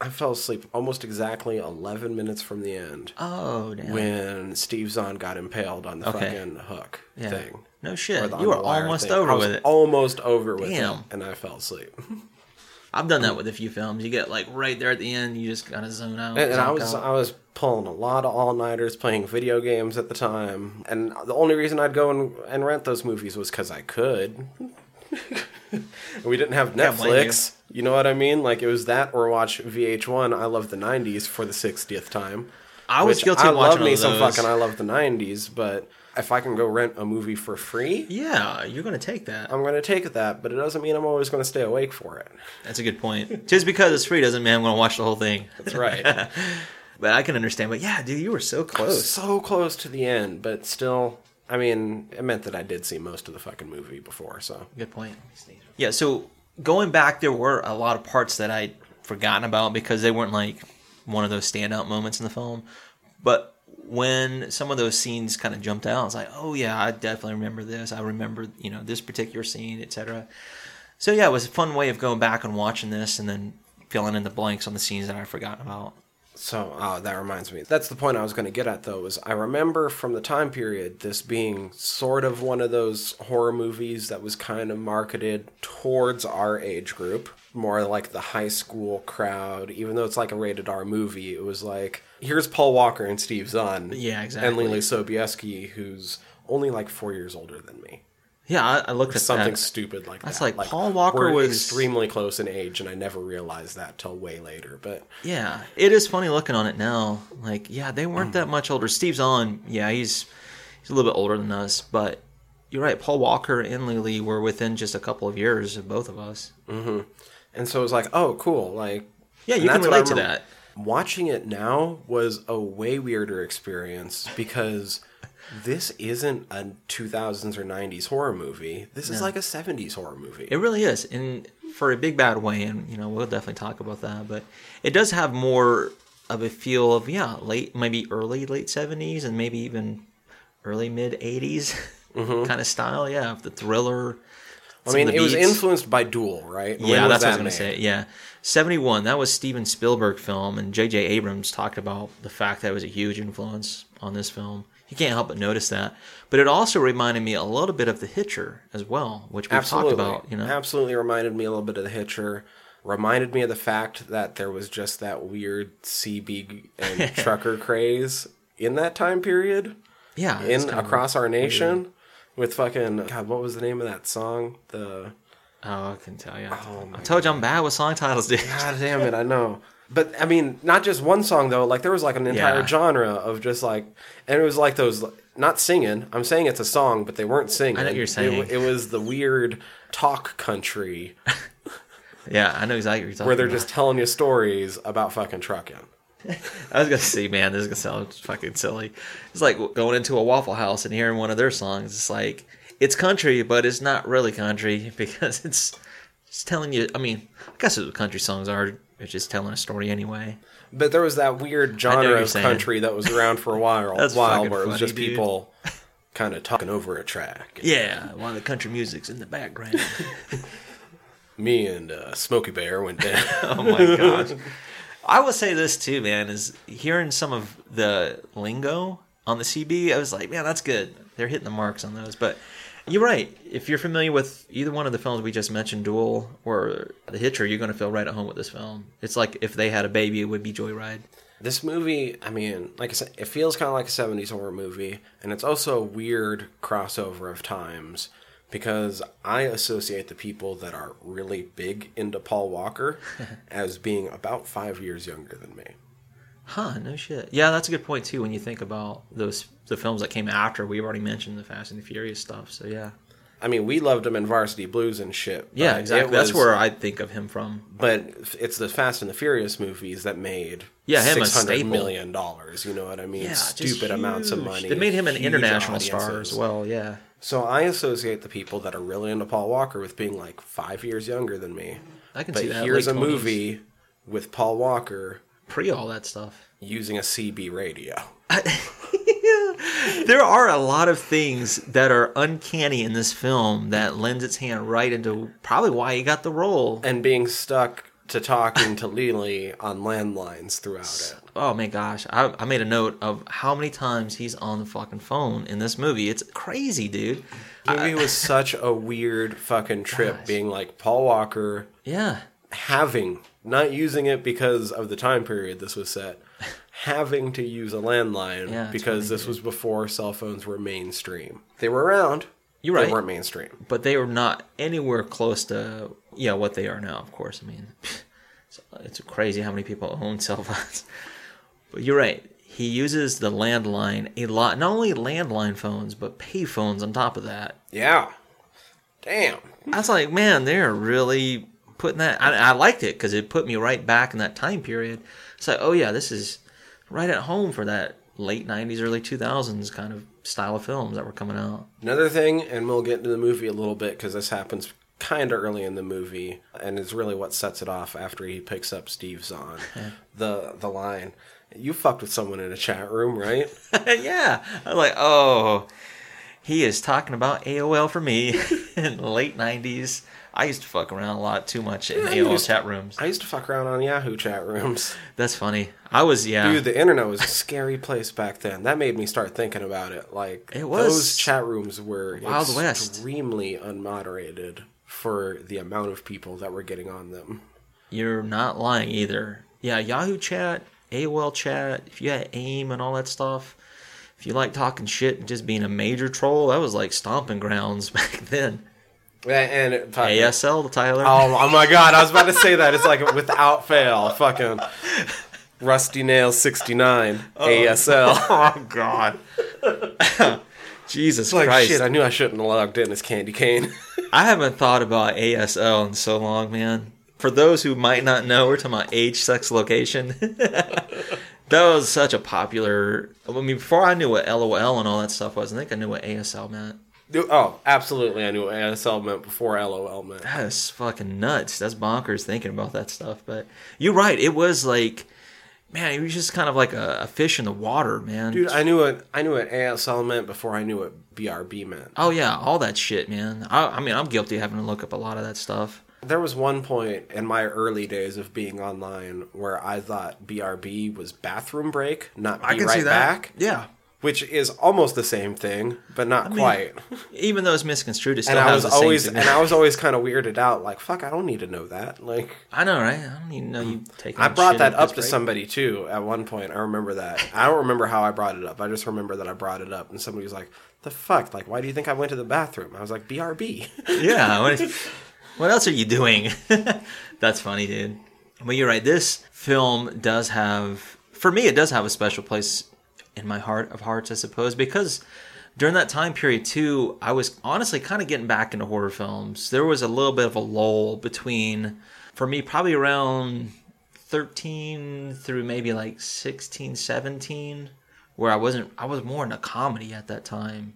I fell asleep almost exactly 11 minutes from the end Oh, damn. when Steve Zahn got impaled on the Okay. fucking hook Yeah. thing. No shit. You were almost thing. over I was with it. Almost over with Damn. it, and I fell asleep. I've done that with a few films. You get like right there at the end, you just kind of zone out. And, and I was out. I was pulling a lot of all nighters, playing video games at the time, and the only reason I'd go and, and rent those movies was because I could. we didn't have Can't you. Netflix. You know what I mean? Like it was that or watch VH1. I love the '90s for the 60th time. I was guilty I of watching love me some fucking I love the '90s, but if I can go rent a movie for free, Yeah, you're gonna take that. I'm gonna take that. But it doesn't mean I'm always gonna stay awake for it. That's a good point. Just because it's free doesn't mean I'm gonna watch the whole thing. That's right. But I can understand. But yeah, dude, you were so close. so close to the end, but still, I mean, it meant that I did see most of the fucking movie before. So Good point. Yeah, so going back, there were a lot of parts that I'd forgotten about because they weren't like one of those standout moments in the film. But when some of those scenes kind of jumped out, I was like, oh yeah, I definitely remember this. I remember, you know, this particular scene, etc. So yeah, it was a fun way of going back and watching this and then filling in the blanks on the scenes that I'd forgotten about. So uh, that reminds me. That's the point I was going to get at, though. Is I remember from the time period this being sort of one of those horror movies that was kind of marketed towards our age group, more like the high school crowd. Even though it's like a rated R movie, it was like here's Paul Walker and Steve Zahn, Yeah, exactly, and. Leelee Sobieski, who's only like four years older than me. Yeah, I, I looked at Something that. stupid like That's that. like Paul Walker we're was- extremely close in age, and I never realized that till way later. But Yeah, it is funny looking on it now. Like, yeah, they weren't that much older. Steve Zahn, yeah, he's he's a little bit older than us, but you're right. Paul Walker and Leelee were within just a couple of years of both of us. Mm-hmm. and so it was like, oh, cool, like Yeah, you can that's what I relate to that. Watching it now was a way weirder experience because this isn't a 2000s or 90s horror movie. This is like a 70s horror movie. It really is, and for a big bad way. And you know, we'll definitely talk about that. But it does have more of a feel of yeah, late, maybe early late seventies, and maybe even early mid 80s mm-hmm. kind of style. Yeah, the thriller. I mean, it was influenced by Duel, right? When Yeah, that's what I was going to say. Yeah. 71, that was Steven Spielberg film, and J.J. Abrams talked about the fact that it was a huge influence on this film. You can't help but notice that. But it also reminded me a little bit of The Hitcher as well, which we've Absolutely. talked about, you know. Absolutely reminded me a little bit of The Hitcher. Reminded me of the fact that there was just that weird CB and trucker craze in that time period. Yeah. in across our nation with fucking God, what was the name of that song? The Oh, I can tell you. Oh I told you I'm bad with song titles, dude. God damn it, I know. But I mean, not just one song though. Like there was like an entire Yeah. genre of just like, and it was like those not singing. I'm saying it's a song, but they weren't singing. I know you're It- saying. It, was the weird talk country Yeah, I know exactly what you're talking where they're about. just telling you stories about fucking trucking. I was gonna say, man, this is gonna sound fucking silly. It's like going into a Waffle House and hearing one of their songs. It's like it's country, but it's not really country because it's it's telling you. I mean, I guess it's what country songs are. It's just telling a story anyway. But there was that weird genre of saying. country that was around for a while, while where it was funny, just dude. people kind of talking over a track. Yeah, while the country music's in the background. Me and uh, Smokey Bear went down. oh my gosh. I will say this too, man, is hearing some of the lingo on the CB, I was like, man, that's good. They're hitting the marks on those. But you're right. If you're familiar with either one of the films we just mentioned, Duel or The Hitcher, you're going to feel right at home with this film. It's like if they had a baby, it would be Joyride. This movie, I mean, like I said, it feels kind of like a 70s horror movie, and it's also a weird crossover of times because I associate the people that are really big into Paul Walker as being about five years younger than me. Huh, no shit. Yeah, that's a good point too when you think about those the films that came after. We've already mentioned the Fast and the Furious stuff, so yeah. I mean, we loved him in Varsity Blues and shit. Yeah, exactly. it That's where I think of him from. But it's the Fast and the Furious movies that made Yeah, him a six hundred million dollars. You know what I mean? Yeah, Stupid amounts of money. They made him an international star as well. Yeah, So I associate the people that are really into Paul Walker with being like five years younger than me. I can But see that. here's a 20s. movie with Paul Walker pre all that stuff. using a CB radio. There are a lot of things that are uncanny in this film that lends its hand right into probably why he got the role. And being stuck to talking to Leelee on landlines throughout it. Oh my gosh, I, I made a note of how many times he's on the fucking phone in this movie. It's crazy, dude. Movie was such a weird fucking trip Gosh. being like Paul Walker Yeah, having not using it because of the time period this was set having to use a landline Yeah, because this was before cell phones were mainstream they were around You're right. they weren't mainstream but they were not anywhere close to yeah what they are now. Of course, I mean, it's, it's crazy how many people own cell phones. But you're right. He uses the landline a lot. Not only landline phones, but pay phones on top of that. yeah damn I was like, man, they're really putting that. I, I liked it because it put me right back in that time period. It's like, oh yeah, this is right at home for that late '90s, early 2000s kind of style of films that were coming out. another thing and we'll get into the movie a little bit because this happens kind of early in the movie and is really what sets it off after he picks up Steve's on the the line you fucked with someone in a chat room right yeah, I'm like, oh, he is talking about AOL for me in the late '90s. I used to fuck around a lot too much in Yeah, AOL used- chat rooms. i used to fuck around on yahoo chat rooms That's funny. I was yeah. Dude, the internet was a scary place back then. That made me start thinking about it. Like It was those chat rooms were Wild West. extremely unmoderated for the amount of people that were getting on them. You're not lying either. Yeah, Yahoo chat, AOL chat, if you had AIM and all that stuff, if you like talking shit and just being a major troll, that was like stomping grounds back then. A- And it, fucking- ASL, Tyler. Oh, oh my god, I was about to say that. It's like without fail, fucking Rusty Nail sixty nine oh. ASL. Oh, God. Jesus Like Christ. shit, I knew I shouldn't have logged in as Candy Cane. I haven't thought about ASL in so long, man. For those who might not know, we're talking about age, sex, location. that was such a popular. I mean, before I knew what LOL and all that stuff was, I think I knew what ASL meant. Oh, absolutely, I knew what ASL meant before LOL meant. That is fucking nuts. That's bonkers thinking about that stuff. But you're right. It was like, man, it was just kind of like a, a fish in the water, man. Dude, I knew what I knew what ASL meant before I knew what BRB meant. oh yeah, all that shit, man. I, I mean, I'm guilty of having to look up a lot of that stuff. There was one point in my early days of being online where I thought BRB was bathroom break, not be right back, Yeah. Which is almost the same thing, but not mean, quite. Even though it's misconstrued, it still And I was always and. I was always kind of weirded out, like fuck, I don't need to know that. Like I know, right? I don't even know you taking. I brought that up to rate. somebody too at one point. I remember that. I don't remember how I brought it up. I just remember that I brought it up, and somebody was like, "The fuck? Like, why do you think I went to the bathroom?" I was like, "BRB." Yeah. What, what else are you doing? That's funny, dude. But you're right. This film does have, for me, it does have a special place in my heart of hearts, I suppose, because during that time period too, I was honestly kind of getting back into horror films. There was a little bit of a lull between, for me, probably around 13 through maybe like 16, 17, where I wasn't, I was more into comedy at that time.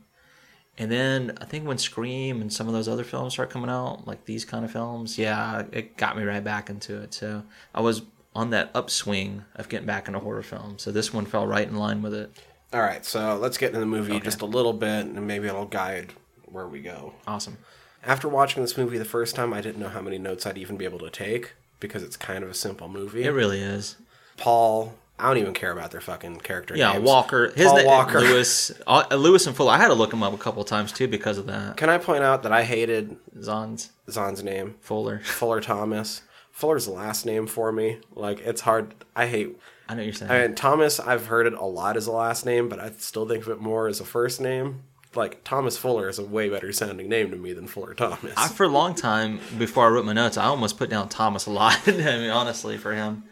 And then I think when Scream and some of those other films start coming out, like these kind of films, yeah, it got me right back into it. So I was on that upswing of getting back into horror film. So this one fell right in line with it. All right, so let's get into the movie just a little bit, and maybe it'll guide where we go. Awesome. After watching this movie the first time, I didn't know how many notes I'd even be able to take because it's kind of a simple movie. It really is. Paul, I don't even care about their fucking character Yeah, names. Walker. His Paul name Walker. Lewis. Uh, Lewis and Fuller. I had to look him up a couple times too because of that. Can I point out that I hated Zahn's Zahn's name, Fuller. Fuller Thomas. Fuller's last name for me. Like it's hard. I hate. I know you're saying. I mean, Thomas. I've heard it a lot as a last name, but I still think of it more as a first name. Like Thomas Fuller is a way better sounding name to me than Fuller Thomas. I, for a long time before I wrote my notes, I almost put down Thomas a lot. I mean, honestly, for him,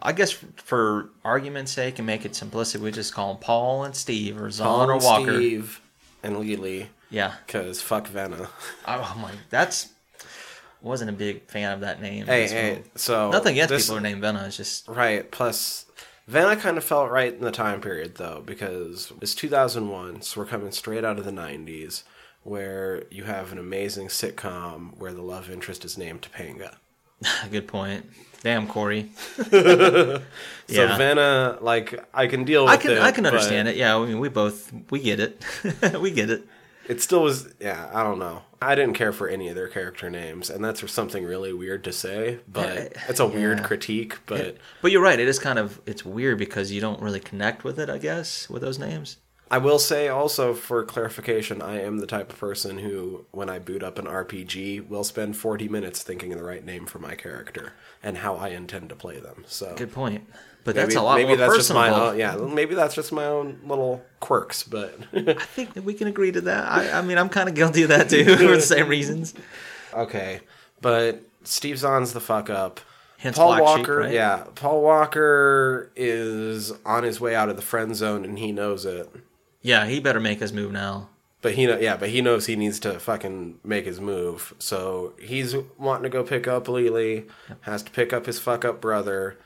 I guess for argument's sake and make it simplistic, we just call them Paul and Steve or Zahn or Walker. Steve and Leelee, Yeah. because fuck Venna. Oh my, that's wasn't a big fan of that name. Hey, hey. one. So nothing against this- people who are named Venna. It's just Right. Plus, Vanna kind of felt right in the time period, though, because it's 2001, so we're coming straight out of the 90s, where you have an amazing sitcom where the love interest is named Topanga. good point. Damn, Corey. So Yeah. Vanna, like, I can deal with I can it. I can understand it. Yeah, I mean, we both we get it. we get it. It still was, yeah, I don't know. I didn't care for any of their character names, and that's something really weird to say, but it's a weird yeah. critique, but. But you're right. It is kind of it's weird because you don't really connect with it. I guess with those names. I will say also for clarification, I am the type of person who, when I boot up an RPG, will spend 40 minutes thinking of the right name for my character and how I intend to play them. So Good point. But maybe, that's a lot maybe more that's just my uh, own, yeah. Maybe that's just my own little quirks, but I think that we can agree to that. I, I mean, I'm kind of guilty of that too for the same reasons. okay. But Steve Zahn's the fuck up. Hence Paul Black Sheep, Walker, right? yeah, Paul Walker is on his way out of the friend zone and he knows it. Yeah, he better make his move now. But he know, yeah, but he knows he needs to fucking make his move. So he's wanting to go pick up Leelee, has to pick up his fuck up brother.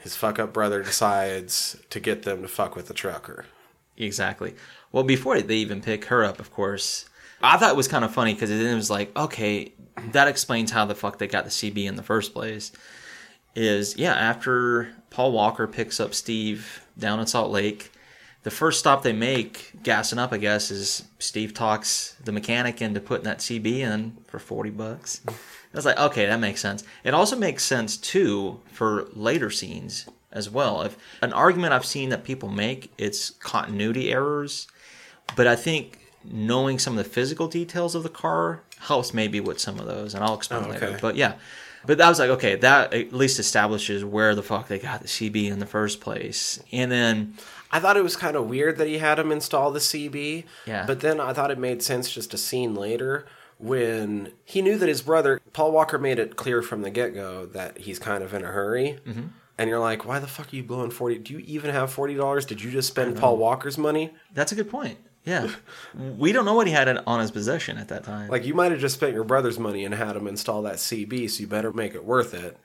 His fuck up brother decides to get them to fuck with the trucker. Exactly. Well, before they even pick her up, of course, I thought it was kind of funny because it was like, okay, that explains how the fuck they got the CB in the first place. Is yeah, after Paul Walker picks up Steve down in Salt Lake, the first stop they make, gassing up, I guess, is Steve talks the mechanic into putting that CB in for forty bucks. I was like, okay, that makes sense. It also makes sense too for later scenes as well. If an argument I've seen that people make, it's continuity errors, but I think knowing some of the physical details of the car helps maybe with some of those, and I'll explain Oh, later. But yeah, but that was like okay, that at least establishes where the fuck they got the CB in the first place, and then I thought it was kind of weird that he had him install the CB. Yeah. But then I thought it made sense just a scene later when he knew that his brother, Paul Walker, made it clear from the get go that he's kind of in a hurry. Mm-hmm. And you're like, why the fuck are you blowing 40? Do you even have $40? Did you just spend Paul Walker's money? that's a good point. Yeah, we don't know what he had on his possession at that time. Like, you might have just spent your brother's money and had him install that CB, so you better make it worth it.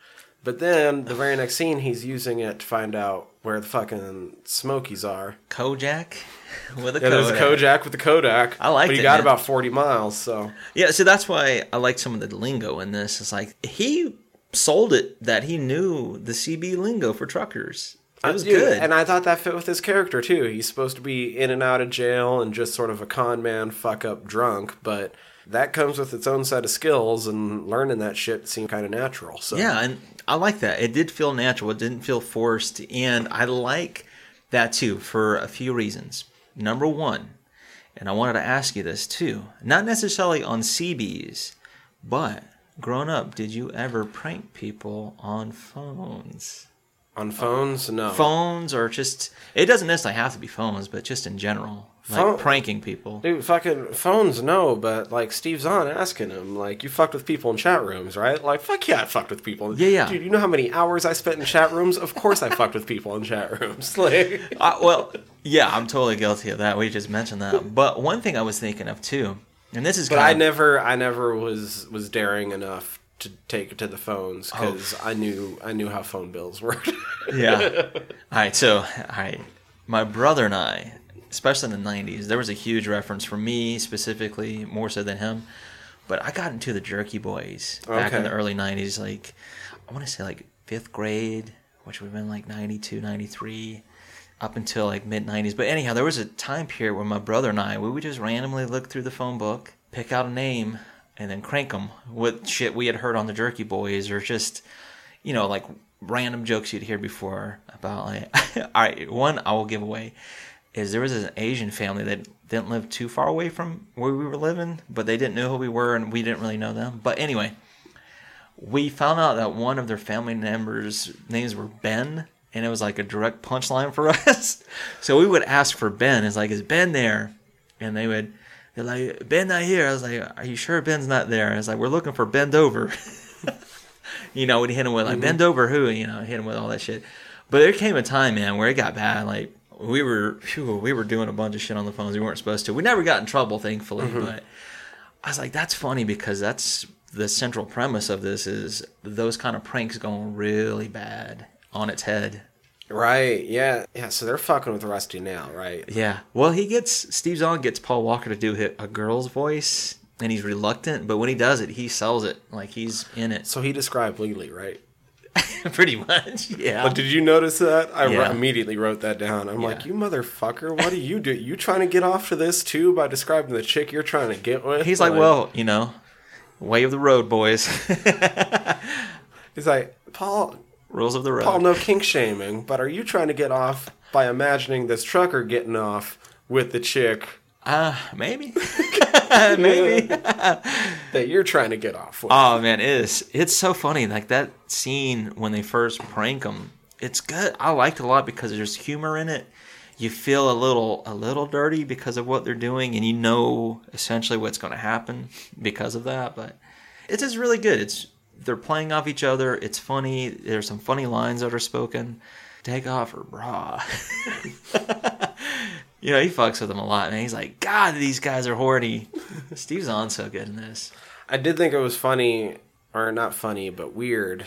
But then the very next scene, he's using it to find out where the fucking Smokies are. Kojak with a Yeah, there's a Kodak. Kojak with the Kodak. I liked But he it, got man. about 40 miles, so. Yeah, so that's why I like some of the lingo in this. It's like he sold it that he knew the CB lingo for truckers. It was Dude, good. And I thought that fit with his character too. He's supposed to be in and out of jail and just sort of a con man, fuck up drunk, but that comes with its own set of skills, and learning that shit seemed kind of natural. So Yeah, and I like that. It did feel natural. It didn't feel forced, and I like that too for a few reasons. Number one, and I wanted to ask you this too, not necessarily on CBs, but growing up, did you ever prank people on phones? On phones, no. Phones, or just it doesn't necessarily have to be phones, but just in general, like Phone- pranking people. Dude, fucking phones, no, but like Steve Zahn asking him, like, you fucked with people in chat rooms, right? Like, fuck yeah, I fucked with people. Yeah, yeah. Dude, you know how many hours I spent in chat rooms? Of course I fucked with people in chat rooms. Like, Uh, well, yeah, I'm totally guilty of that. We just mentioned that. But one thing I was thinking of too, and this is but kind I of, never, I never was was daring enough to take it to the phones Oh. because I knew, I knew how phone bills worked. yeah. All right, so all right, my brother and I especially in the '90s. There was a huge reference for me specifically, more so than him. But I got into the Jerky Boys back in the early '90s, like I want to say like fifth grade, which would have been like 92, 93, up until like mid '90s. But anyhow, there was a time period where my brother and I we would just randomly look through the phone book, pick out a name, and then crank them with shit we had heard on the Jerky Boys or just you know, like random jokes you'd hear before about like all right, one I will give away is there was an Asian family that didn't live too far away from where we were living, but they didn't know who we were and we didn't really know them. But anyway, we found out that one of their family members' names were Ben, and it was like a direct punchline for us. so we would ask for Ben. It's like, is Ben there? And they would, they're like, Ben not here. I was like, are you sure Ben's not there? I was like, we're looking for Bend over. you know, we'd hit him with like bend mm-hmm. over who, you know, hit him with all that shit. But there came a time, man, where it got bad. Like we were, phew, we were doing a bunch of shit on the phones we weren't supposed to. We never got in trouble, thankfully. Mm-hmm. But I was like, that's funny because that's the central premise of this is those kind of pranks going really bad on its head. Right. Yeah. Yeah. So they're fucking with Rusty now, right? Yeah. Well, he gets Steve Zahn gets Paul Walker to do hit a girl's voice, and he's reluctant, but when he does it, he sells it like he's in it. So he described Leelee, right? Pretty much. Yeah. But did you notice that? I Yeah. immediately wrote that down. I'm Yeah. like, you motherfucker, what do you do? You trying to get off to this too by describing the chick you're trying to get with? He's like, well, you know, way of the road, boys. he's like, Paul, Rules of the road. Paul, no kink shaming, but are you trying to get off by imagining this trucker getting off with the chick Uh, maybe. maybe. that you're trying to get off with? Oh man, it is. It's so funny. Like that scene when they first prank him. It's good. I liked it a lot because there's humor in it. You feel a little a little dirty because of what they're doing, and you know essentially what's going to happen because of that. But it's just really good. It's they're playing off each other. It's funny. There's some funny lines that are spoken. Take off her bra. you know he fucks with them a lot, and he's like, God, these guys are horny. Steve Zahn so good in this. I did think it was funny, or not funny, but weird,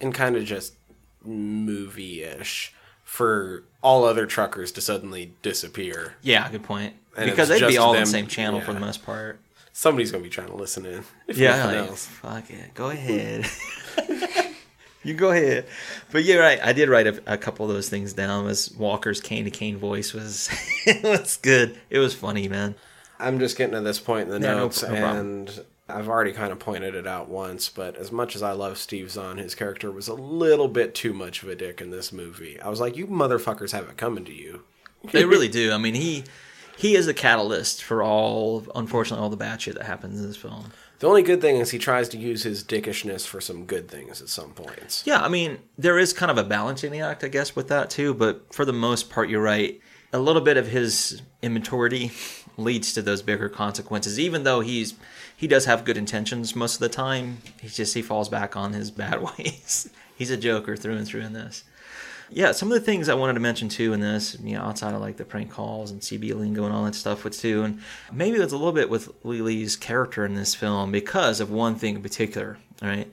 and kind of just movie-ish for all other truckers to suddenly disappear. Yeah, good point. And because they'd be all on the same channel for the most part. Somebody's gonna be trying to listen in. If Yeah, like, else. fuck it, go ahead. you go ahead. But you're right. I did write a, a couple of those things down. Was Walker's Candy Cane voice was was good. It was funny, man. I'm just getting to this point in the no- notes, no problem. and I've already kind of pointed it out once. But as much as I love Steve Zahn, his character was a little bit too much of a dick in this movie. I was like, you motherfuckers have it coming to you. They really do. I mean, he he is a catalyst for all, unfortunately, all the bad shit that happens in this film. The only good thing is he tries to use his dickishness for some good things at some points. Yeah, I mean, there is kind of a balancing act, I guess, with that too. But for the most part, you're right. A little bit of his immaturity leads to those bigger consequences. Even though he's he does have good intentions most of the time, he just he falls back on his bad ways. he's a joker through and through in this. Yeah, some of the things I wanted to mention too in this, you know, outside of like the prank calls and CB lingo and all that stuff with too, and maybe it's a little bit with Leelee's character in this film because of one thing in particular, right?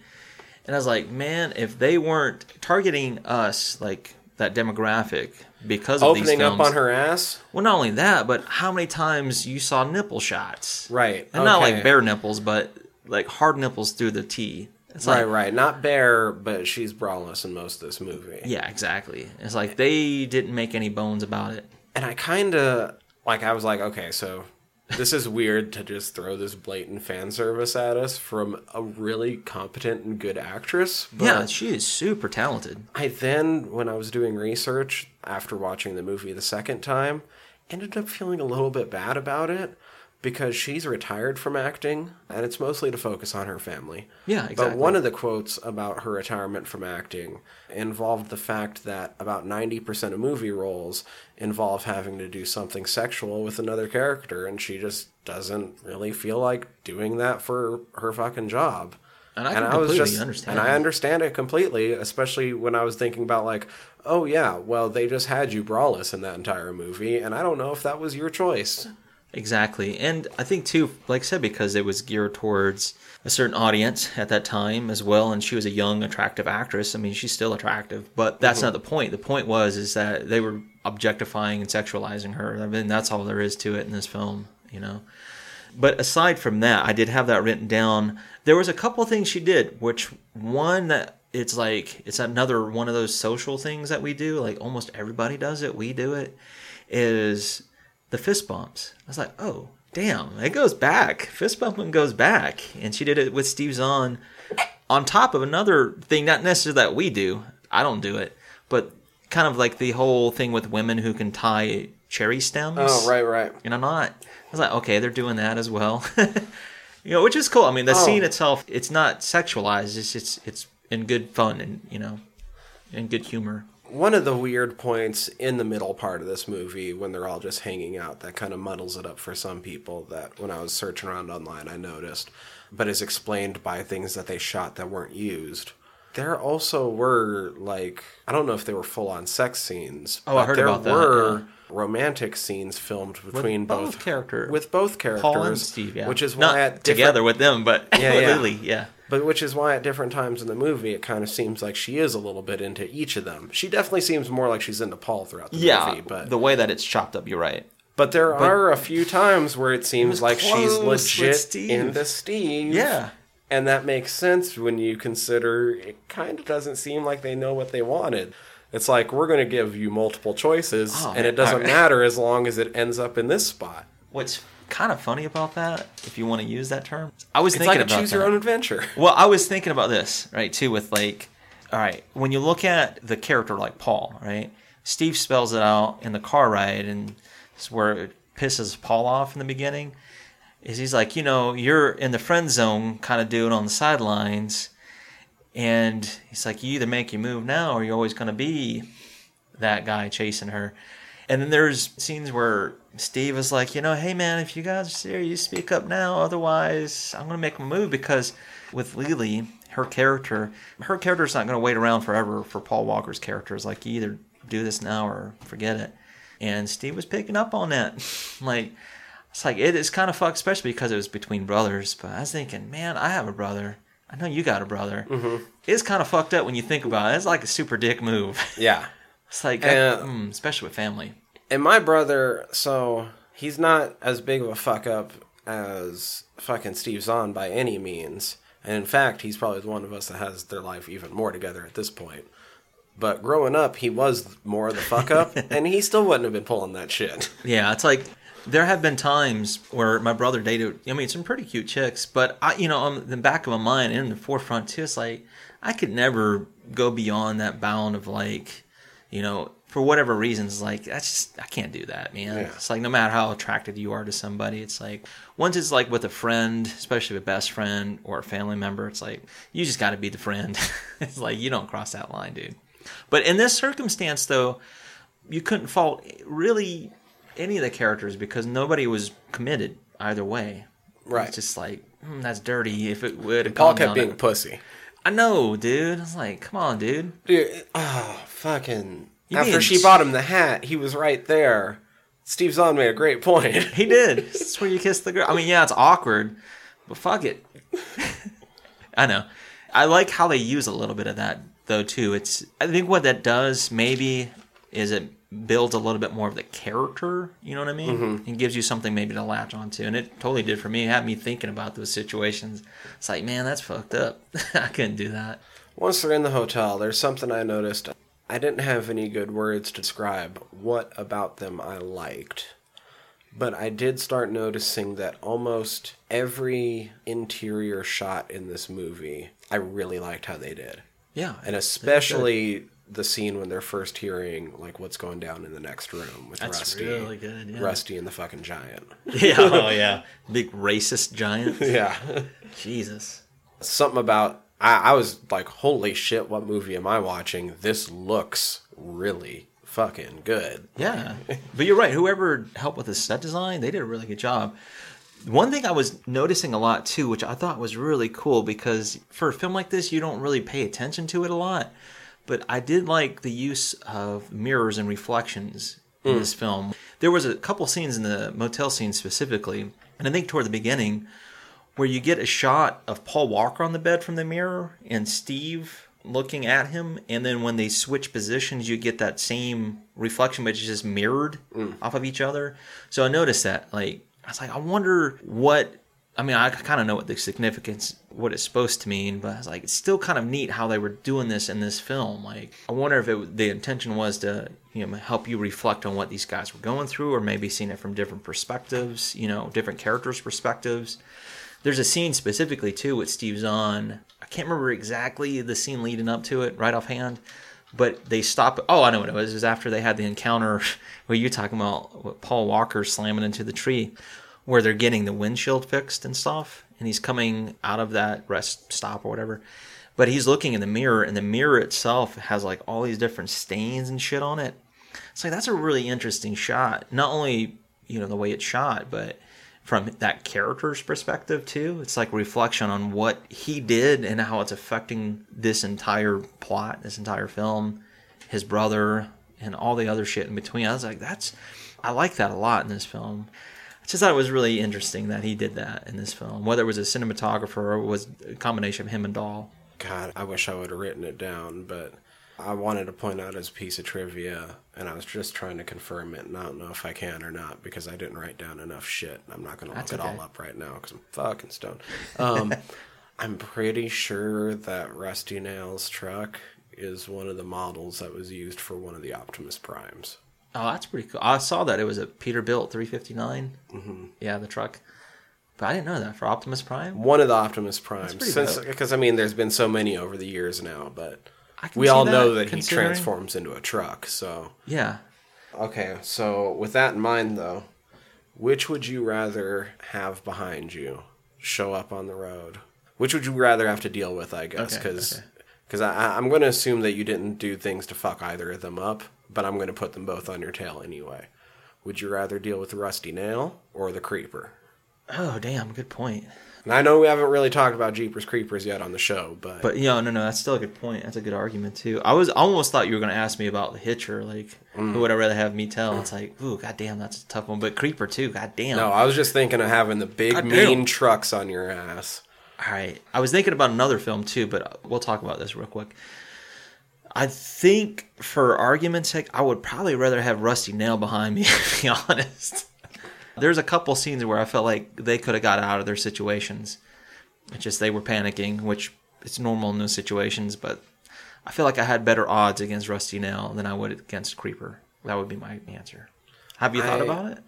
And I was like, man, if they weren't targeting us, like that demographic, because of these Opening films, up on her ass? well, not only that, but how many times you saw nipple shots, Right. And not like bare nipples, but like hard nipples through the T. It's Right, like, right. Not bare, but she's braless in most of this movie. yeah, exactly. It's like they didn't make any bones about it. And I kind of, like, I was like, okay, so this is weird to just throw this blatant fan service at us from a really competent and good actress. But yeah, she is super talented. I then, when I was doing research after watching the movie the second time, ended up feeling a little bit bad about it because she's retired from acting and it's mostly to focus on her family. Yeah, exactly. But one of the quotes about her retirement from acting involved the fact that about 90% of movie roles involve having to do something sexual with another character and she just doesn't really feel like doing that for her fucking job. And I can completely understand And I understand it completely, especially when I was thinking about like, oh yeah, well they just had you braless in that entire movie, and I don't know if that was your choice. Exactly. And I think too, like I said, because it was geared towards a certain audience at that time as well, and she was a young, attractive actress. I mean, she's still attractive, but that's mm-hmm. not the point. The point was is that they were objectifying and sexualizing her. I mean, that's all there is to it in this film, you know. But aside from that, I did have that written down. There was a couple things she did, which one that it's like it's another one of those social things that we do. Like almost everybody does it. We do it. Is the fist bumps. I was like, oh damn, it goes back. Fist bumping goes back, and she did it with Steve Zahn on top of another thing, not necessarily that we do. I don't do it, but kind of like the whole thing with women who can tie cherry stems. Oh, right, right. And I'm not. I was like, okay, they're doing that as well. you know, which is cool. I mean, the Oh. scene itself, it's not sexualized. It's it's it's in good fun and you know, in good humor. One of the weird points in the middle part of this movie when they're all just hanging out that kind of muddles it up for some people that when I was searching around online I noticed, but is explained by things that they shot that weren't used. There also were like I don't know if they were full on sex scenes. Oh, I heard there about that, were yeah. romantic scenes filmed between both characters with both characters, Paul and Steve, yeah, which is not at together with them, but Yeah, yeah. Leelee, yeah. But which is why at different times in the movie, it kind of seems like she is a little bit into each of them. She definitely seems more like she's into Paul throughout the Yeah, movie, but the way that it's chopped up, you're right. but there are a few times where it seems like she's legit Steve. into Steve. Yeah. and that makes sense when you consider it. Kind of doesn't seem like they know what they wanted. It's like we're going to give you multiple choices, Oh, and it doesn't alright. matter as long as it ends up in this spot. What's kind of funny about that, if you want to use that term, I was It's thinking like a about choose that. your own adventure. Well, I was thinking about this, right, too, with like, all right, when you look at the character like Paul, right, Steve spells it out in the car ride, and it's where it pisses Paul off in the beginning. Is he's like, you know, you're in the friend zone kind of dude on the sidelines, and he's like, you either make your move now or you're always going to be that guy chasing her. And then there's scenes where Steve is like, you know, hey man, if you guys are serious, speak up now. Otherwise, I'm gonna make a move because with Leelee, her character, her character's not gonna wait around forever for Paul Walker's character. It's like you either do this now or forget it. And Steve was picking up on that. like, it's like it is kind of fucked, especially because it was between brothers. But I was thinking, man, I have a brother. I know you got a brother. It's kind of fucked up when you think about it. It's like a super dick move. Yeah. It's like, Uh, mm, especially with family. And my brother, so he's not as big of a fuck up as fucking Steve Zahn by any means. And in fact, he's probably the one of us that has their life even more together at this point. But growing up, he was more of the fuck up, and he still wouldn't have been pulling that shit. Yeah, it's like there have been times where my brother dated. I mean, some pretty cute chicks, but I, you know, on the back of my mind and in the forefront too, it's like I could never go beyond that bound of like, you know, for whatever reasons, like that's just I can't do that, man. Yeah. It's like no matter how attracted you are to somebody, it's like once it's like with a friend, especially a best friend or a family member, it's like you just got to be the friend. it's like you don't cross that line, dude. But in this circumstance, though, you couldn't fault really any of the characters because nobody was committed either way. Right. It's just like hmm, that's dirty. If it would Paul kept being a pussy. I know, dude. I was like, come on, dude. Dude, oh, fucking. You After she bought him the hat, he was right there. Steve Zahn made a great point. He did. That's where you kiss the girl. I mean, yeah, it's awkward, but fuck it. I know. I like how they use a little bit of that though too. It's I think what that does maybe is it builds a little bit more of the character. You know what I mean? Mm-hmm. And gives you something maybe to latch onto. And it totally did for me. It had me thinking about those situations. It's like, man, that's fucked up. I couldn't do that. Once they're in the hotel, there's something I noticed. I didn't have any good words to describe what about them I liked. But I did start noticing that almost every interior shot in this movie, I really liked how they did. Yeah, And especially the scene when they're first hearing like what's going down in the next room with That's Rusty. really good, yeah. Rusty and the fucking giant. yeah, oh yeah, big racist giant. yeah. Jesus. something about I, I was like, holy shit, what movie am I watching? This looks really fucking good. Yeah, but you're right. Whoever helped with the set design, they did a really good job. One thing I was noticing a lot too, which I thought was really cool because for a film like this, you don't really pay attention to it a lot. But I did like the use of mirrors and reflections in hmm. this film. there was a couple scenes in the motel scene specifically, and I think toward the beginning, where you get a shot of Paul Walker on the bed from the mirror and Steve looking at him, and then when they switch positions, you get that same reflection, but it's just mirrored mm. off of each other. So I noticed that. Like, I was like, I wonder what. I mean, I kind of know what the significance, what it's supposed to mean, but I was like, it's still kind of neat how they were doing this in this film. Like, I wonder if it, the intention was to, you know, help you reflect on what these guys were going through, or maybe seeing it from different perspectives, you know, different characters' perspectives. There's a scene specifically too with Steve Zahn. I can't remember exactly the scene leading up to it right offhand, but they stop. Oh, I know what it was. It was after they had the encounter where you're talking about what Paul Walker slamming into the tree, where they're getting the windshield fixed and stuff, and he's coming out of that rest stop or whatever. But he's looking in the mirror, and the mirror itself has like all these different stains and shit on it. It's like that's a really interesting shot. Not only you know the way it's shot, but from that character's perspective too. It's like reflection on what he did and how it's affecting this entire plot, this entire film, his brother, and all the other shit in between. I was like, that's I like that a lot in this film. I just thought it was really interesting that he did that in this film. Whether it was a cinematographer or it was a combination of him and Dahl. God, I wish I would have written it down, but I wanted to point out as a piece of trivia, and I was just trying to confirm it, and I don't know if I can or not because I didn't write down enough shit. I'm not going to look That's it all up right now because I'm fucking stoned. Um, I'm pretty sure that Rusty Nail's truck is one of the models that was used for one of the Optimus Primes. Oh, that's pretty cool. I saw that it was a Peterbilt 359. Mm-hmm. Yeah, the truck. But I didn't know that for Optimus Prime. One of the Optimus Primes, since because I mean, there's been so many over the years now, but we all that, know that he transforms into a truck. So Yeah. Okay, so with that in mind, though, which would you rather have behind you show up on the road? Which would you rather have to deal with? I guess Okay, because okay. I, I'm going to assume that you didn't do things to fuck either of them up, but I'm going to put them both on your tail anyway. Would you rather deal with the Rusty Nail or the Creeper? Oh, damn. Good point. And I know we haven't really talked about Jeepers Creepers yet on the show, but, But yeah, no, no, that's still a good point. That's a good argument too. I was I almost thought you were going to ask me about the Hitcher, like Mm. who would I rather have me tell? It's like, ooh, goddamn, that's a tough one. But Creeper too, goddamn. no, I was just thinking of having the big God damn. mean trucks on your ass. All right. I was thinking about another film too, but we'll talk about this real quick. I think, for argument's sake, I would probably rather have Rusty Nail behind me. To be honest, there's a couple scenes where I felt like they could have got out of their situations. It's just they were panicking, which it's normal in those situations. But I feel like I had better odds against Rusty Nail than I would against Creeper. That would be my answer. Have you thought I- about it?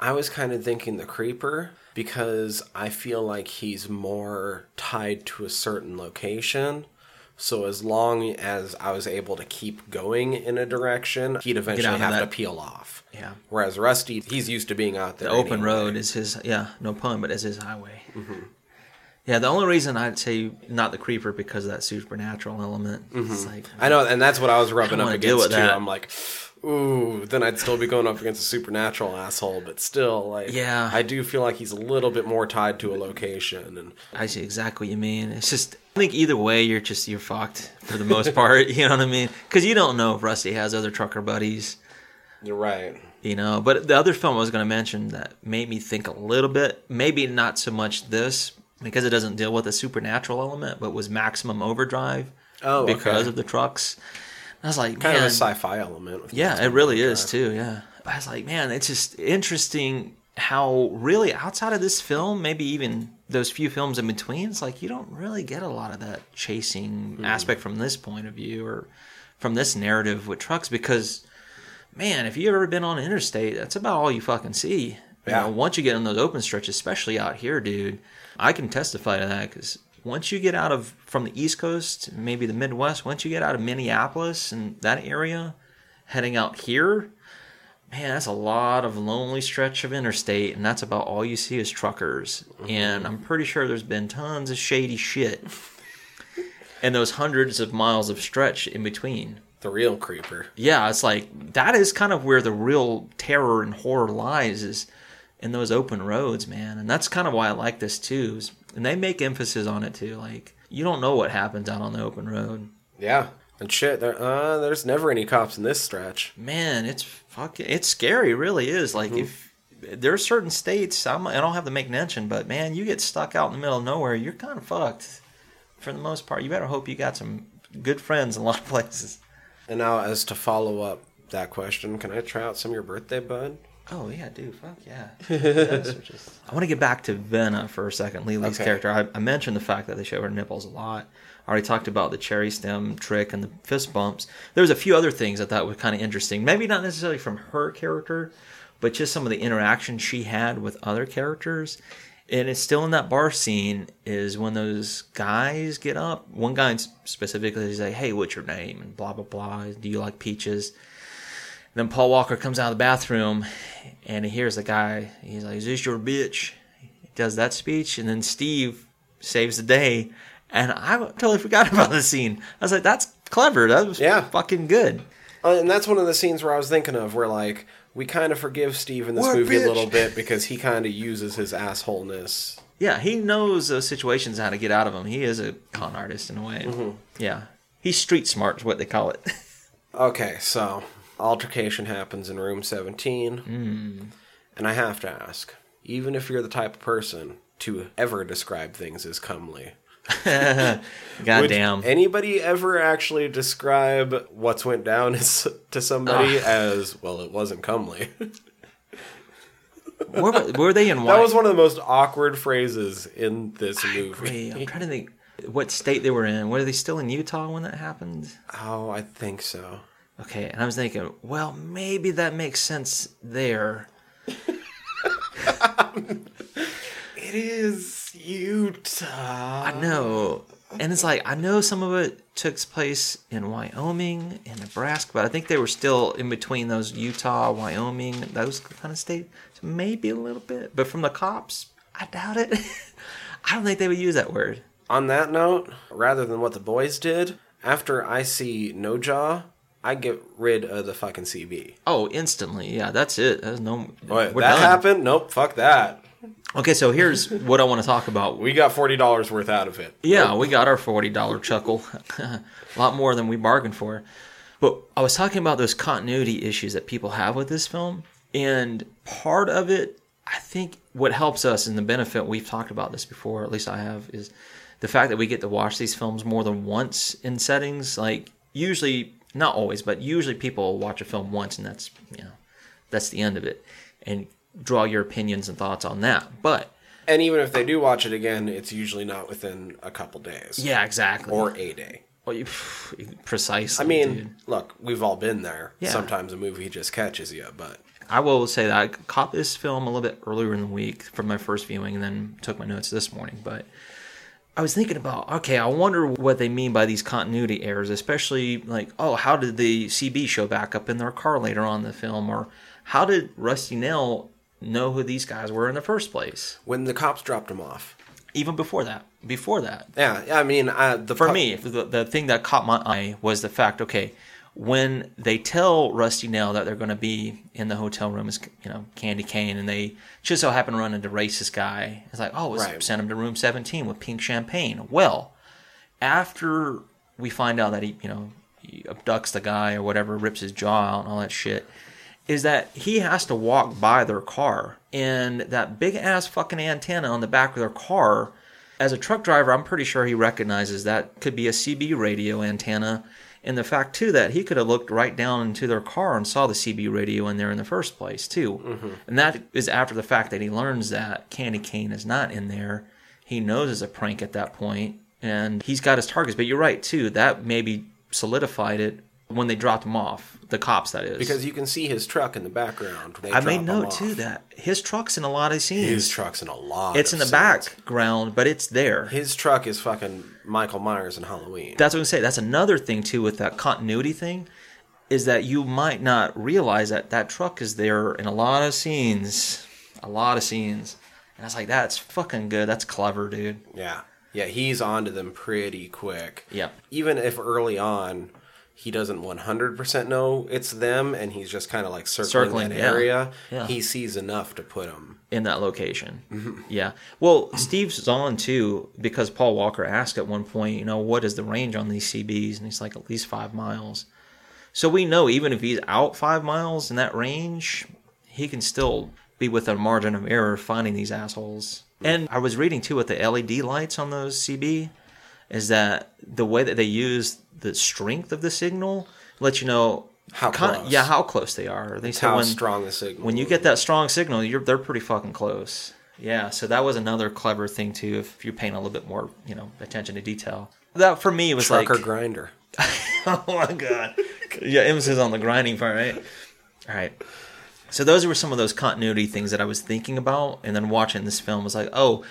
I was kind of thinking the creeper because I feel like he's more tied to a certain location. So as long as I was able to keep going in a direction, he'd eventually have to peel off. Yeah. Whereas Rusty, he's used to being out there. The open anyway. road is his, yeah, no pun, but it's his highway. Mm-hmm. Yeah, the only reason I'd say not the creeper because of that supernatural element. It's like, Mm-hmm. I know, and that's what I was rubbing up against too. that. I'm like, ooh, then I'd still be going up against a supernatural asshole, but still, like, Yeah. I do feel like he's a little bit more tied to a location, and I see exactly what you mean. It's just, I think either way, you're just you're fucked for the most part. you know what I mean? Because you don't know if Rusty has other trucker buddies. you're right. You know, but the other film I was going to mention that made me think a little bit, maybe not so much this because it doesn't deal with a supernatural element, but was Maximum Overdrive. Oh, because okay. of the trucks. I was like, Kind of a sci-fi element. With Yeah, it really is too. Yeah, I was like, man, it's just interesting how really outside of this film, maybe even those few films in between, it's like you don't really get a lot of that chasing Hmm. aspect from this point of view or from this narrative with trucks because, man, if you've ever been on an interstate, that's about all you fucking see. You Yeah. know, once you get on those open stretches, especially out here, dude, I can testify to that because once you get out of from the East Coast, maybe the Midwest, once you get out of Minneapolis and that area, heading out here, man, that's a lot of lonely stretch of interstate, and that's about all you see is truckers. Mm-hmm. And I'm pretty sure there's been tons of shady shit, and those hundreds of miles of stretch in between. The real creeper. Yeah, it's like that is kind of where the real terror and horror lies is in those open roads, man. And that's kind of why I like this too. is- And they make emphasis on it too. Like you don't know what happens out on the open road. Yeah. And shit, there, uh, there's never any cops in this stretch. Man, it's fucking it's scary. It really is. Like if there are certain states, I'm, I don't have to make mention, but man, you get stuck out in the middle of nowhere, you're kind of fucked. For the most part, you better hope you got some good friends in a lot of places. And now, as to follow up that question, can I try out some of your birthday bud? Oh yeah, dude, fuck yeah. Yes, just- I want to get back to Venna for a second, Leelee's Okay. character. I, I mentioned the fact that they show her nipples a lot. I already talked about the cherry stem trick and the fist bumps. There was a few other things I thought were kind of interesting. Maybe not necessarily from her character, but just some of the interaction she had with other characters. And it's still in that bar scene is when those guys get up. One guy specifically is like, "Hey, what's your name?" and blah blah blah. Do you like peaches? Then Paul Walker comes out of the bathroom and he hears the guy. He's like, Is this your bitch? He does that speech. And then Steve saves the day. And I totally forgot about the scene. I was like, That's clever. That was Yeah. fucking good. Uh, and that's one of the scenes where I was thinking of, where like we kind of forgive Steve in this movie bitch? a little bit because he kind of uses his assholeness. Yeah, he knows those situations, how to get out of them. He is a con artist in a way. Yeah. He's street smart, is what they call it. Okay, so altercation happens in room 17. And I have to ask, even if you're the type of person to ever describe things as comely, Goddamn. anybody ever actually describe what's went down as, to somebody as, well, it wasn't comely? were, were they in that was one of the most awkward phrases in this movie. Wait, I'm trying to think what state they were in. Were they still in Utah when that happened? Oh, I think so. Okay, and I was thinking, well, maybe that makes sense there. It is Utah. I know. And it's like, I know some of it took place in Wyoming and Nebraska, but I think they were still in between those Utah, Wyoming, those kind of states. So maybe a little bit. But from the cops, I doubt it. I don't think they would use that word. On that note, rather than what the boys did, after I see No Jaw, I get rid of the fucking CB. Oh, instantly. Yeah, that's it. There's no. Wait, that done. happened? Nope, fuck that. Okay, so here's what I want to talk about. We got forty dollars worth out of it. Yeah, we got our forty dollar chuckle, a lot more than we bargained for. But I was talking about those continuity issues that people have with this film, and part of it, I think, what helps us and the benefit we've talked about this before, at least I have, is the fact that we get to watch these films more than once in settings. Like usually, not always, but usually people watch a film once, and that's you know, that's the end of it, and draw your opinions and thoughts on that. But And even if they do watch it again, it's usually not within a couple days. yeah, exactly. Or a day. Well, you, precisely. I mean, dude. look, we've all been there. Yeah. Sometimes a movie just catches you, but I will say that I caught this film a little bit earlier in the week from my first viewing, and then took my notes this morning. But I was thinking about, okay, I wonder what they mean by these continuity errors, especially like, oh, how did the CB show back up in their car later on in the film, or how did Rusty Nail know who these guys were in the first place? when the cops dropped him off. Even before that, before that, Yeah, yeah I mean, uh, the for pu- me, the, the thing that caught my eye was the fact, okay, when they tell Rusty Nail that they're going to be in the hotel room as you know Candy Cane, and they just so happen to run into racist guy, it's like, oh, Right. send him to room seventeen with pink champagne. Well, after we find out that he, you know, he abducts the guy or whatever, rips his jaw out and all that shit, is that he has to walk by their car and that big ass fucking antenna on the back of their car. As a truck driver, I'm pretty sure he recognizes that could be a CB radio antenna. And the fact too that he could have looked right down into their car and saw the CB radio in there in the first place too. Mm-hmm. And that is after the fact that he learns that Candy Cane is not in there. He knows it's a prank at that point, and he's got his targets. But you're right too. That maybe solidified it when they dropped him off. The cops, that is. because you can see his truck in the background. I made note too that his truck's in a lot of scenes. his truck's in a lot. it's in the scenes. background, but it's there. His truck is fucking Michael Myers in Halloween. That's what I'm saying. That's another thing too with that continuity thing, is that you might not realize that that truck is there in a lot of scenes, a lot of scenes, and I was like, that's fucking good. That's clever, dude. Yeah. Yeah, he's onto them pretty quick. Yeah. Even if early on he doesn't 100% know it's them and he's just kind of like circling, Circling, that yeah. area, Yeah. he sees enough to put him. in that location. Mm-hmm. Yeah. Well, Steve Zahn too because Paul Walker asked at one point, you know, what is the range on these CBs? And he's like, at least five miles. So we know even if he's out five miles in that range, he can still be with a margin of error finding these assholes. And I was reading too with the LED lights on those CB is that the way that they use the strength of the signal lets you know How close. yeah how close they are. They How when, strong the signal. when you get that strong signal, you're they're pretty fucking close. Yeah, so that was another clever thing too. If you're paying a little bit more, you know, attention to detail. That for me was trucker like, grinder. oh my god, yeah, emphasis on the grinding part, right? All right. So those were some of those continuity things that I was thinking about, and then watching this film was like, oh,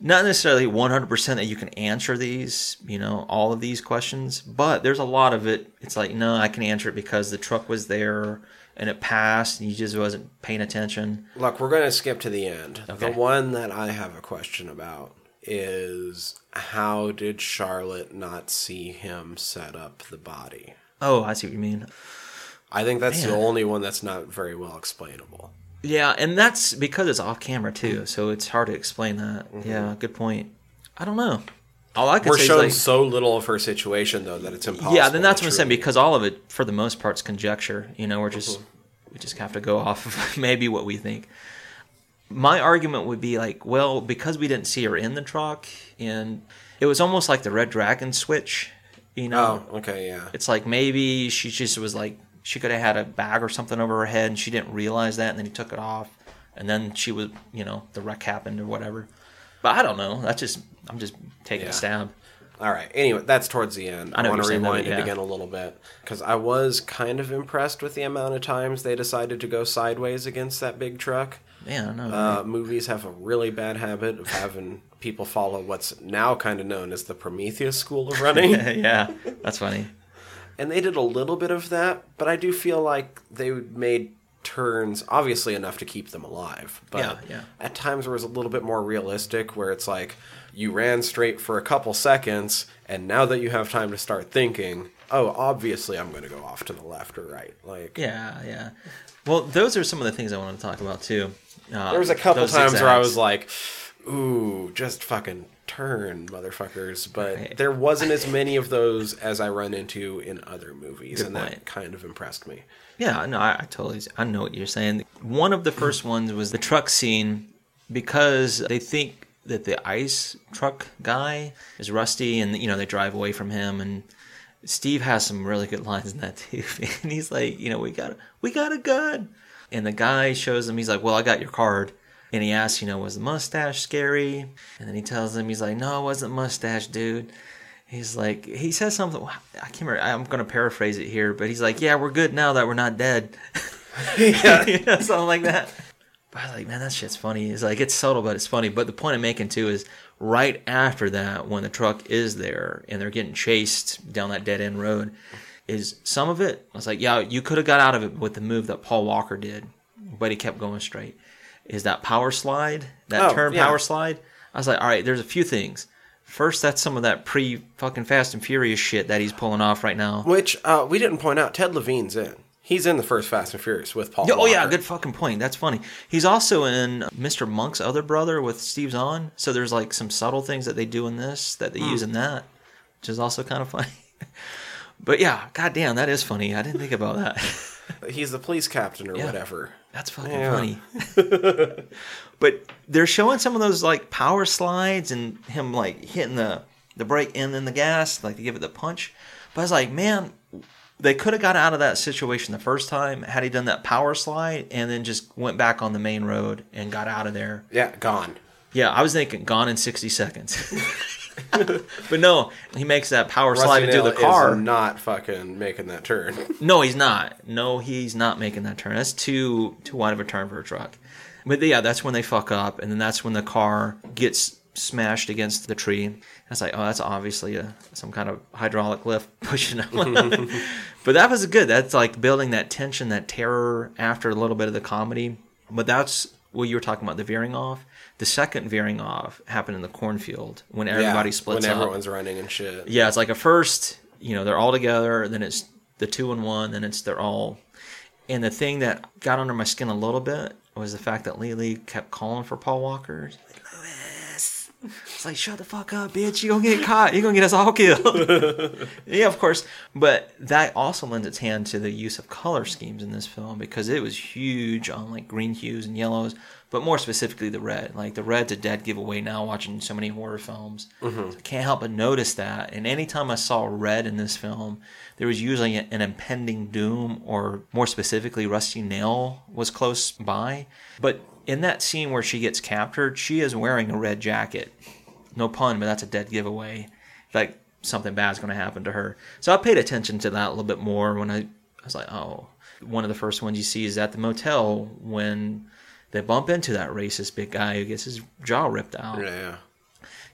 not necessarily 100% that you can answer these, you know, all of these questions, but there's a lot of it. It's like, no, I can answer it because the truck was there and it passed, and you just wasn't paying attention. Look, we're going to skip to the end. Okay. The one that I have a question about is how did Charlotte not see him set up the body? Oh, I see what you mean. I think that's the only one that's not very well explainable. Yeah, and that's because it's off camera too, so it's hard to explain that. Mm-hmm. Yeah, good point. I don't know. All I could say is We're shown like, so little of her situation, though, that it's impossible. yeah, then that's what I'm saying because all of it, for the most part, is conjecture. You know, we're just mm-hmm. we just have to go off of maybe what we think. My argument would be like, well, because we didn't see her in the truck, and it was almost like the Red Dragon switch. You know, Oh, okay, yeah. it's like maybe she just was like she could have had a bag or something over her head and she didn't realize that and then he took it off and then she was you know the wreck happened or whatever but i don't know that's just i'm just taking Yeah. a stab All right. Anyway, that's towards the end. I I, want to rewind it yeah. again a little bit because I was kind of impressed with the amount of times they decided to go sideways against that big truck. yeah, i don't know Uh, movies have a really bad habit of having people follow what's now kind of known as the Prometheus school of running. yeah that's funny and they did a little bit of that, but I do feel like they made turns obviously enough to keep them alive. But Yeah, yeah. at times where it was a little bit more realistic, where it's like you ran straight for a couple seconds, and now that you have time to start thinking, oh, obviously I'm going to go off to the left or right. Like yeah yeah well those are some of the things i want to talk about too uh, there was a couple times where I was like, ooh, just fucking turn, motherfuckers. But Right. there wasn't as many of those as I run into in other movies, Good and point. that kind of impressed me. Yeah, no, I, I totally, I know what you're saying. One of the first ones was the truck scene because they think that the ice truck guy is Rusty, and you know they drive away from him. And Steve has some really good lines in that too. and he's like, you know, we got, we got a gun, and the guy shows him. He's like, well, I got your card. And he asks, you know, was the mustache scary? And then he tells him, he's like, no, it wasn't mustache, dude. He's like, he says something. I can't remember. I'm going to paraphrase it here, but he's like, yeah, we're good now that we're not dead. yeah. you know, something like that. But I was like, man, that shit's funny. It's like, it's subtle, but it's funny. But the point I'm making too is right after that, when the truck is there and they're getting chased down that dead end road, is some of it, I was like, yeah, you could have got out of it with the move that Paul Walker did, but he kept going straight. Is that power slide, that Oh, turn yeah. power slide? I was like, all right, there's a few things. First, that's some of that pre fucking Fast and Furious shit that he's pulling off right now. Which uh, we didn't point out. Ted Levine's in. He's in the first Fast and Furious with Paul. Oh yeah, good fucking point. That's funny. He's also in Mr. Monk's other brother with Steve Zahn. So there's like some subtle things that they do in this that they use in that, which is also kind of funny. but yeah, goddamn, that is funny. I didn't think about that. He's the police captain or Yeah. whatever. That's fucking Yeah. funny. but they're showing some of those like power slides and him like hitting the the brake and then the gas, like to give it the punch. But I was like, man, they could have got out of that situation the first time had he done that power slide and then just went back on the main road and got out of there. Yeah, gone. Yeah, I was thinking gone in sixty seconds. but no, he makes that power slide Rusty into the car. is not fucking making that turn. No, he's not. No, he's not making that turn. That's too too wide of a turn for a truck. But yeah, that's when they fuck up, and then that's when the car gets smashed against the tree. And it's like, oh, that's obviously a some kind of hydraulic lift pushing up. but that was good. That's like building that tension, that terror after a little bit of the comedy. But that's what you were talking about, the veering off. The second veering off happened in the cornfield when everybody yeah, splits when up. everyone's running and shit. Yeah, it's like a first, you know, they're all together, then it's the two and one, then it's they're all. And the thing that got under my skin a little bit was the fact that Leelee kept calling for Paul Walker. It's like, shut the fuck up, bitch. You're gonna get caught. You're gonna get us all killed. yeah, of course. But that also lends its hand to the use of color schemes in this film because it was huge on like green hues and yellows, but more specifically the red. Like the red's a dead giveaway now watching so many horror films. So I can't help but notice that. And anytime I saw red in this film, there was usually an impending doom or more specifically Rusty Nail was close by. But in that scene where she gets captured, she is wearing a red jacket. No pun, but that's a dead giveaway. Like something bad's going to happen to her. So I paid attention to that a little bit more when I, I was like, oh. One of the first ones you see is at the motel when they bump into that racist big guy who gets his jaw ripped out. Yeah.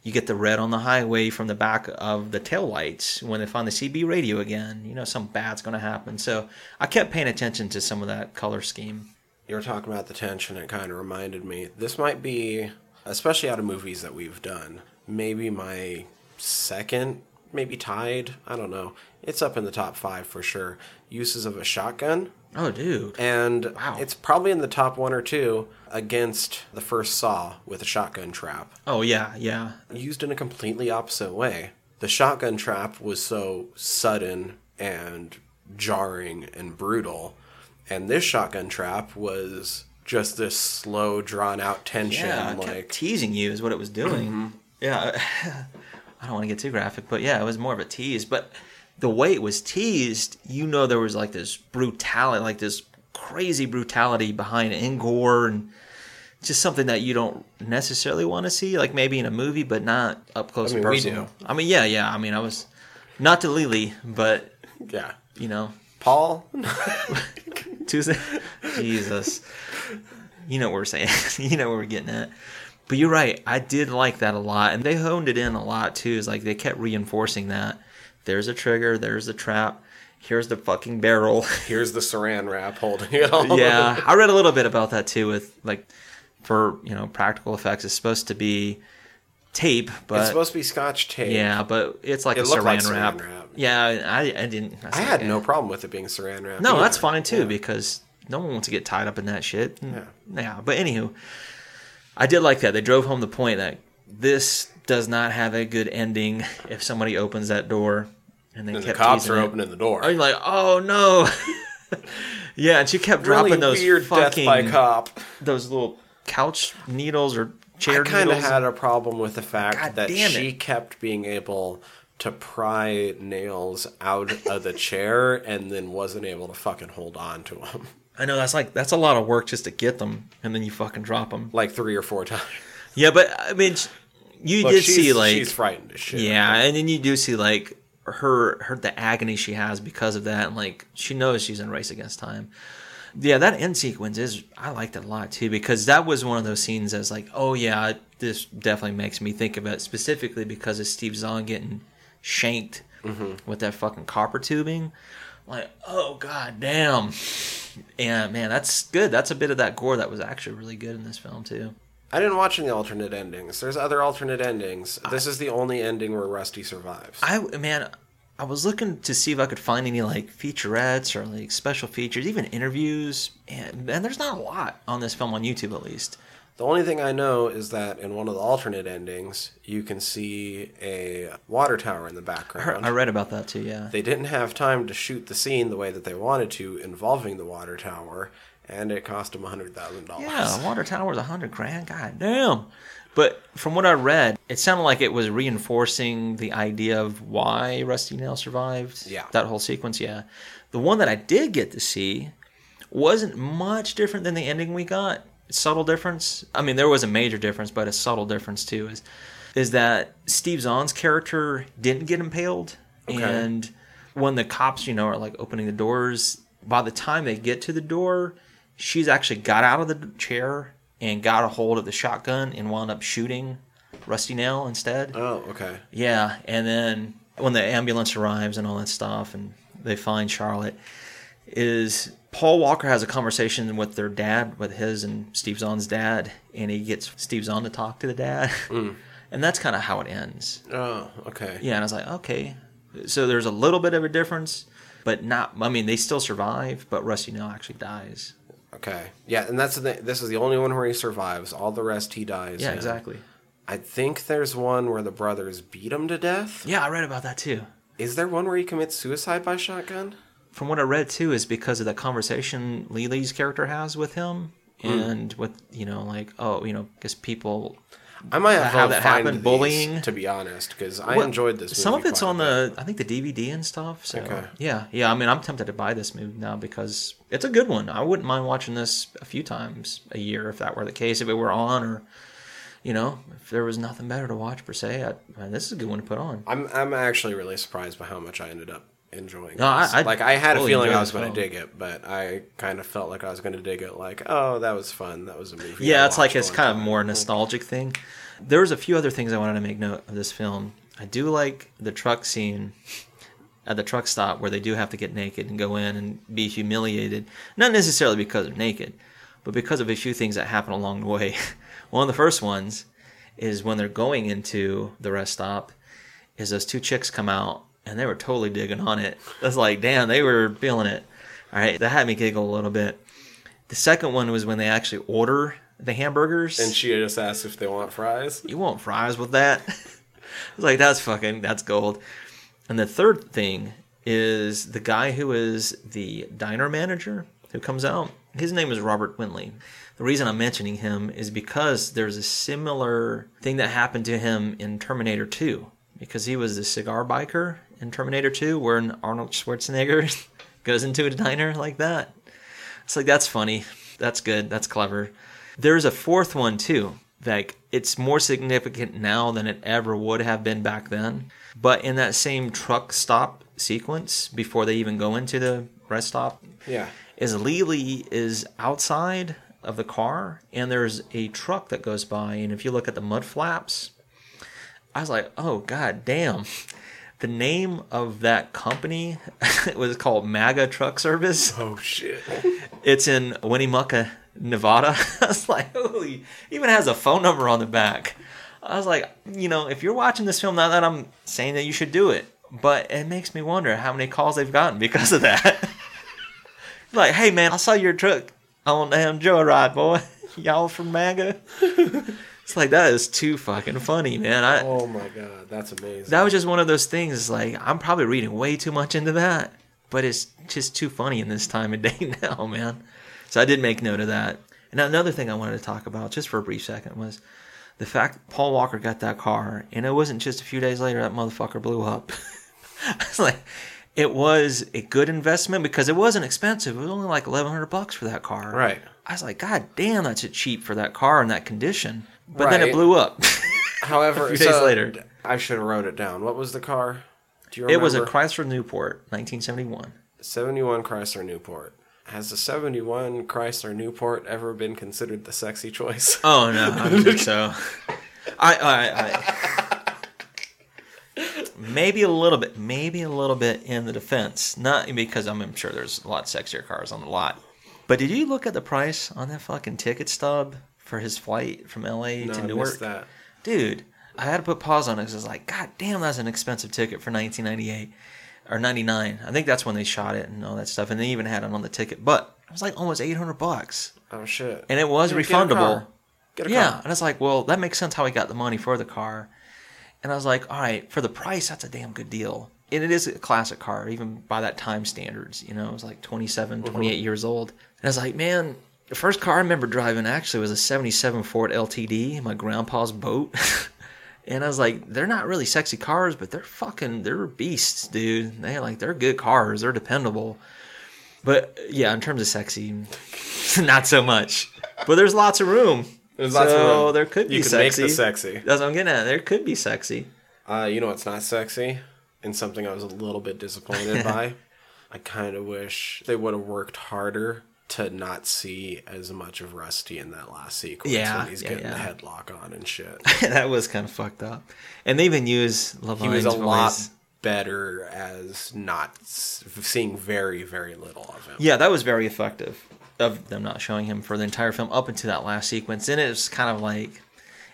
You get the red on the highway from the back of the taillights when they find the CB radio again. You know, something bad's going to happen. So I kept paying attention to some of that color scheme. You were talking about the tension. It kind of reminded me. This might be, especially out of movies that we've done, maybe my second, maybe tied. I don't know. It's up in the top five for sure. Uses of a shotgun. Oh, dude. And Wow. it's probably in the top one or two against the first Saw with a shotgun trap. Oh, yeah, yeah. Used in a completely opposite way. The shotgun trap was so sudden and jarring and brutal, and this shotgun trap was just this slow, drawn out tension. Yeah, like teasing you is what it was doing. Mm-hmm. Yeah, I don't want to get too graphic, but yeah, it was more of a tease. But the way it was teased, you know, there was like this brutality, like this crazy brutality behind it, and gore, and just something that you don't necessarily want to see, like maybe in a movie, but not up close I mean, and we personal. do. I mean, yeah, yeah. I mean, I was not to Leelee, but yeah. you know, Paul, Tuesday. Jesus. You know what we're saying. you know what we're getting at. But you're right. I did like that a lot. And they honed it in a lot too. Is like they kept reinforcing that. There's a trigger, there's a trap, here's the fucking barrel. here's the saran wrap holding it all. yeah. I read a little bit about that too with like for, you know, practical effects. It's supposed to be tape, but it's supposed to be scotch tape. yeah, but it's like It a saran, like saran wrap. wrap. Yeah, I, I didn't. I had no problem with it being saran wrap. No, either. that's fine too Yeah. because no one wants to get tied up in that shit. Yeah. Yeah. But anywho, I did like that. They drove home the point that this does not have a good ending if somebody opens that door and they And the cops are it. opening the door. Are you like, oh no? yeah, and she kept really dropping those weird fucking death by cop. those little couch needles or chair I kind of had a problem with the fact God that she it. kept being able to pry nails out of the chair and then wasn't able to fucking hold on to them I know that's like that's a lot of work just to get them, and then you fucking drop them. like three or four times. Yeah, but I mean, you Look, did see like she's frightened as shit. Yeah, and then you do see like her her the agony she has because of that, and like she knows she's in race against time. Yeah, that end sequence is I liked it a lot too because that was one of those scenes that's like, oh yeah, this definitely makes me think of it specifically because of Steve Zahn getting shanked mm-hmm. with that fucking copper tubing. Like, oh god damn. And man, that's good. That's a bit of that gore that was actually really good in this film too. I didn't watch any alternate endings. There's other alternate endings. This is the only ending where Rusty survives. I man, I was looking to see if I could find any like featurettes or like special features, even interviews, and, and there's not a lot on this film on YouTube at least. The only thing I know is that in one of the alternate endings, you can see a water tower in the I, heard- background. I read about that too. Yeah, They didn't have time to shoot the scene the way that they wanted to involving the water tower, and it cost them $100,000. yeah, a water tower's a hundred grand. God damn. But from what I read, it sounded like it was reinforcing the idea of why Rusty Nail survived. Yeah. that whole sequence. Yeah, the one that I did get to see wasn't much different than the ending we got. Subtle difference. I mean, there was a major difference, but a subtle difference too is is that Steve Zahn's character didn't get impaled, Okay. and when the cops, you know, are like opening the doors, by the time they get to the door, she's actually got out of the chair and got a hold of the shotgun and wound up shooting Rusty Nail instead. Oh, okay. Yeah, and then when the ambulance arrives and all that stuff, and they find Charlotte, is Paul Walker has a conversation with their dad, with his and Steve Zahn's dad, and he gets Steve Zahn to talk to the dad, mm. and that's kind of how it ends. Oh, okay. Yeah, and I was like, okay, so there's a little bit of a difference, but not. I mean, they still survive, but Rusty Nail actually dies. Okay. Yeah, and that's the thing. This is the only one where he survives. All the rest he dies. Yeah, in. exactly. I think there's one where the brothers beat him to death. Yeah, I read about that too. Is there one where he commits suicide by shotgun? From what I read too, is because of the conversation Leelee's character has with him, Hmm. and with you know, like oh, you know, because people I might have, Have that find happen, these, bullying? To be honest, because I Well, enjoyed this. Movie Some of it's on the, I think the DVD and stuff. So Okay. yeah, yeah. I mean, I'm tempted to buy this movie now because it's a good one. I wouldn't mind watching this a few times a year if that were the case. If it were on, or you know, if there was nothing better to watch per se, I, man, this is a good one to put on. I'm I'm actually really surprised by how much I ended up enjoying. No, I-. I like I had a feeling I was going to dig it, but I kind of felt like I was going to dig it. Like, oh, that was fun. That was a movie. Yeah, I it's like it's kind of more mm-hmm. nostalgic thing. There was a few other things I wanted to make note of this film. I do like the truck scene at the truck stop where they do have to get naked and go in and be humiliated. Not necessarily because they're naked, but because of a few things that happen along the way. One of the first ones is when they're going into the rest stop, is those two chicks come out and they were totally digging on it. That's like, damn, they were feeling it. All right, that had me giggle a little bit. The second one was when they actually order the hamburgers. And she just asks if they want fries. you want fries with that? I was like that's fucking that's gold. And the third thing is the guy who is the diner manager who comes out. His name is Robert Winley. The reason I'm mentioning him is because there's a similar thing that happened to him in Terminator 2 because he was the cigar biker in Terminator 2 where Arnold Schwarzenegger goes into a diner like that. It's like that's funny. That's good. That's clever. There's a fourth one too. Like it's more significant now than it ever would have been back then. But in that same truck stop sequence before they even go into the rest stop, Yeah. is Leelee is outside of the car and there's a truck that goes by and if you look at the mud flaps, I was like, "Oh god damn." The name of that company it was called MAGA Truck Service. Oh shit. It's in Winnemucca, Nevada. I was like, holy, even has a phone number on the back. I was like, you know, if you're watching this film, not that I'm saying that you should do it, but it makes me wonder how many calls they've gotten because of that. like, hey man, I saw your truck on damn Joyride, boy. Y'all from MAGA? It's like that is too fucking funny, man. I Oh my god, that's amazing. that was just one of those things. It's like I'm probably reading way too much into that, but it's just too funny in this time of day now, man. So I did make note of that. And another thing I wanted to talk about, just for a brief second, was the fact Paul Walker got that car, and it wasn't just a few days later that motherfucker blew up. it's like it was a good investment because it wasn't expensive. It was only like eleven hundred bucks for that car. Right. I was like, God damn, that's a cheap for that car in that condition. But then it blew up. However, a few days later. I should have wrote it down. What was the car? Do you remember? it was a Chrysler Newport, 1971. 71 Chrysler Newport. Has the 71 Chrysler Newport ever been considered the sexy choice? Oh no, I don't think so. I, I, I maybe a little bit, maybe a little bit in the defense, not because I'm sure there's a lot sexier cars on the lot. But did you look at the price on that fucking ticket stub for his flight from LA no, to I Newark? that. Dude, I had to put pause on it because I was like, God damn, that's an expensive ticket for 1998 or 99. I think that's when they shot it and all that stuff, and they even had it on the ticket. But it was like almost 800 bucks, Oh shit. and it was a refundable. car. Get a Yeah, and it's like, well, that makes sense how he got the money for the car. And I was like, all right, for the price, that's a damn good deal. And it is a classic car, even by that time standards. You know, it was like 27, Mm-hmm. 28 years old. And I was like, man, the first car I remember driving actually was a 77 Ford LTD, my grandpa's boat. and I was like, they're not really sexy cars, but they're fucking, they're beasts, dude. They like, they're good cars. They're dependable. But yeah, in terms of sexy, not so much. But there's lots of room. There's lots of So room. there could be You can sexy. make the sexy. That's what I'm getting at. There could be sexy. Uh, you know what's not sexy? And something I was a little bit disappointed by? I kind of wish they would have worked harder to not see as much of Rusty in that last sequence Yeah, when he's yeah, getting yeah. the headlock on and shit. that was kind of fucked up. And they even use he was a lot better as not seeing very, very little of him. Yeah, that was very effective of them not showing him for the entire film up into that last sequence. And it was kind of like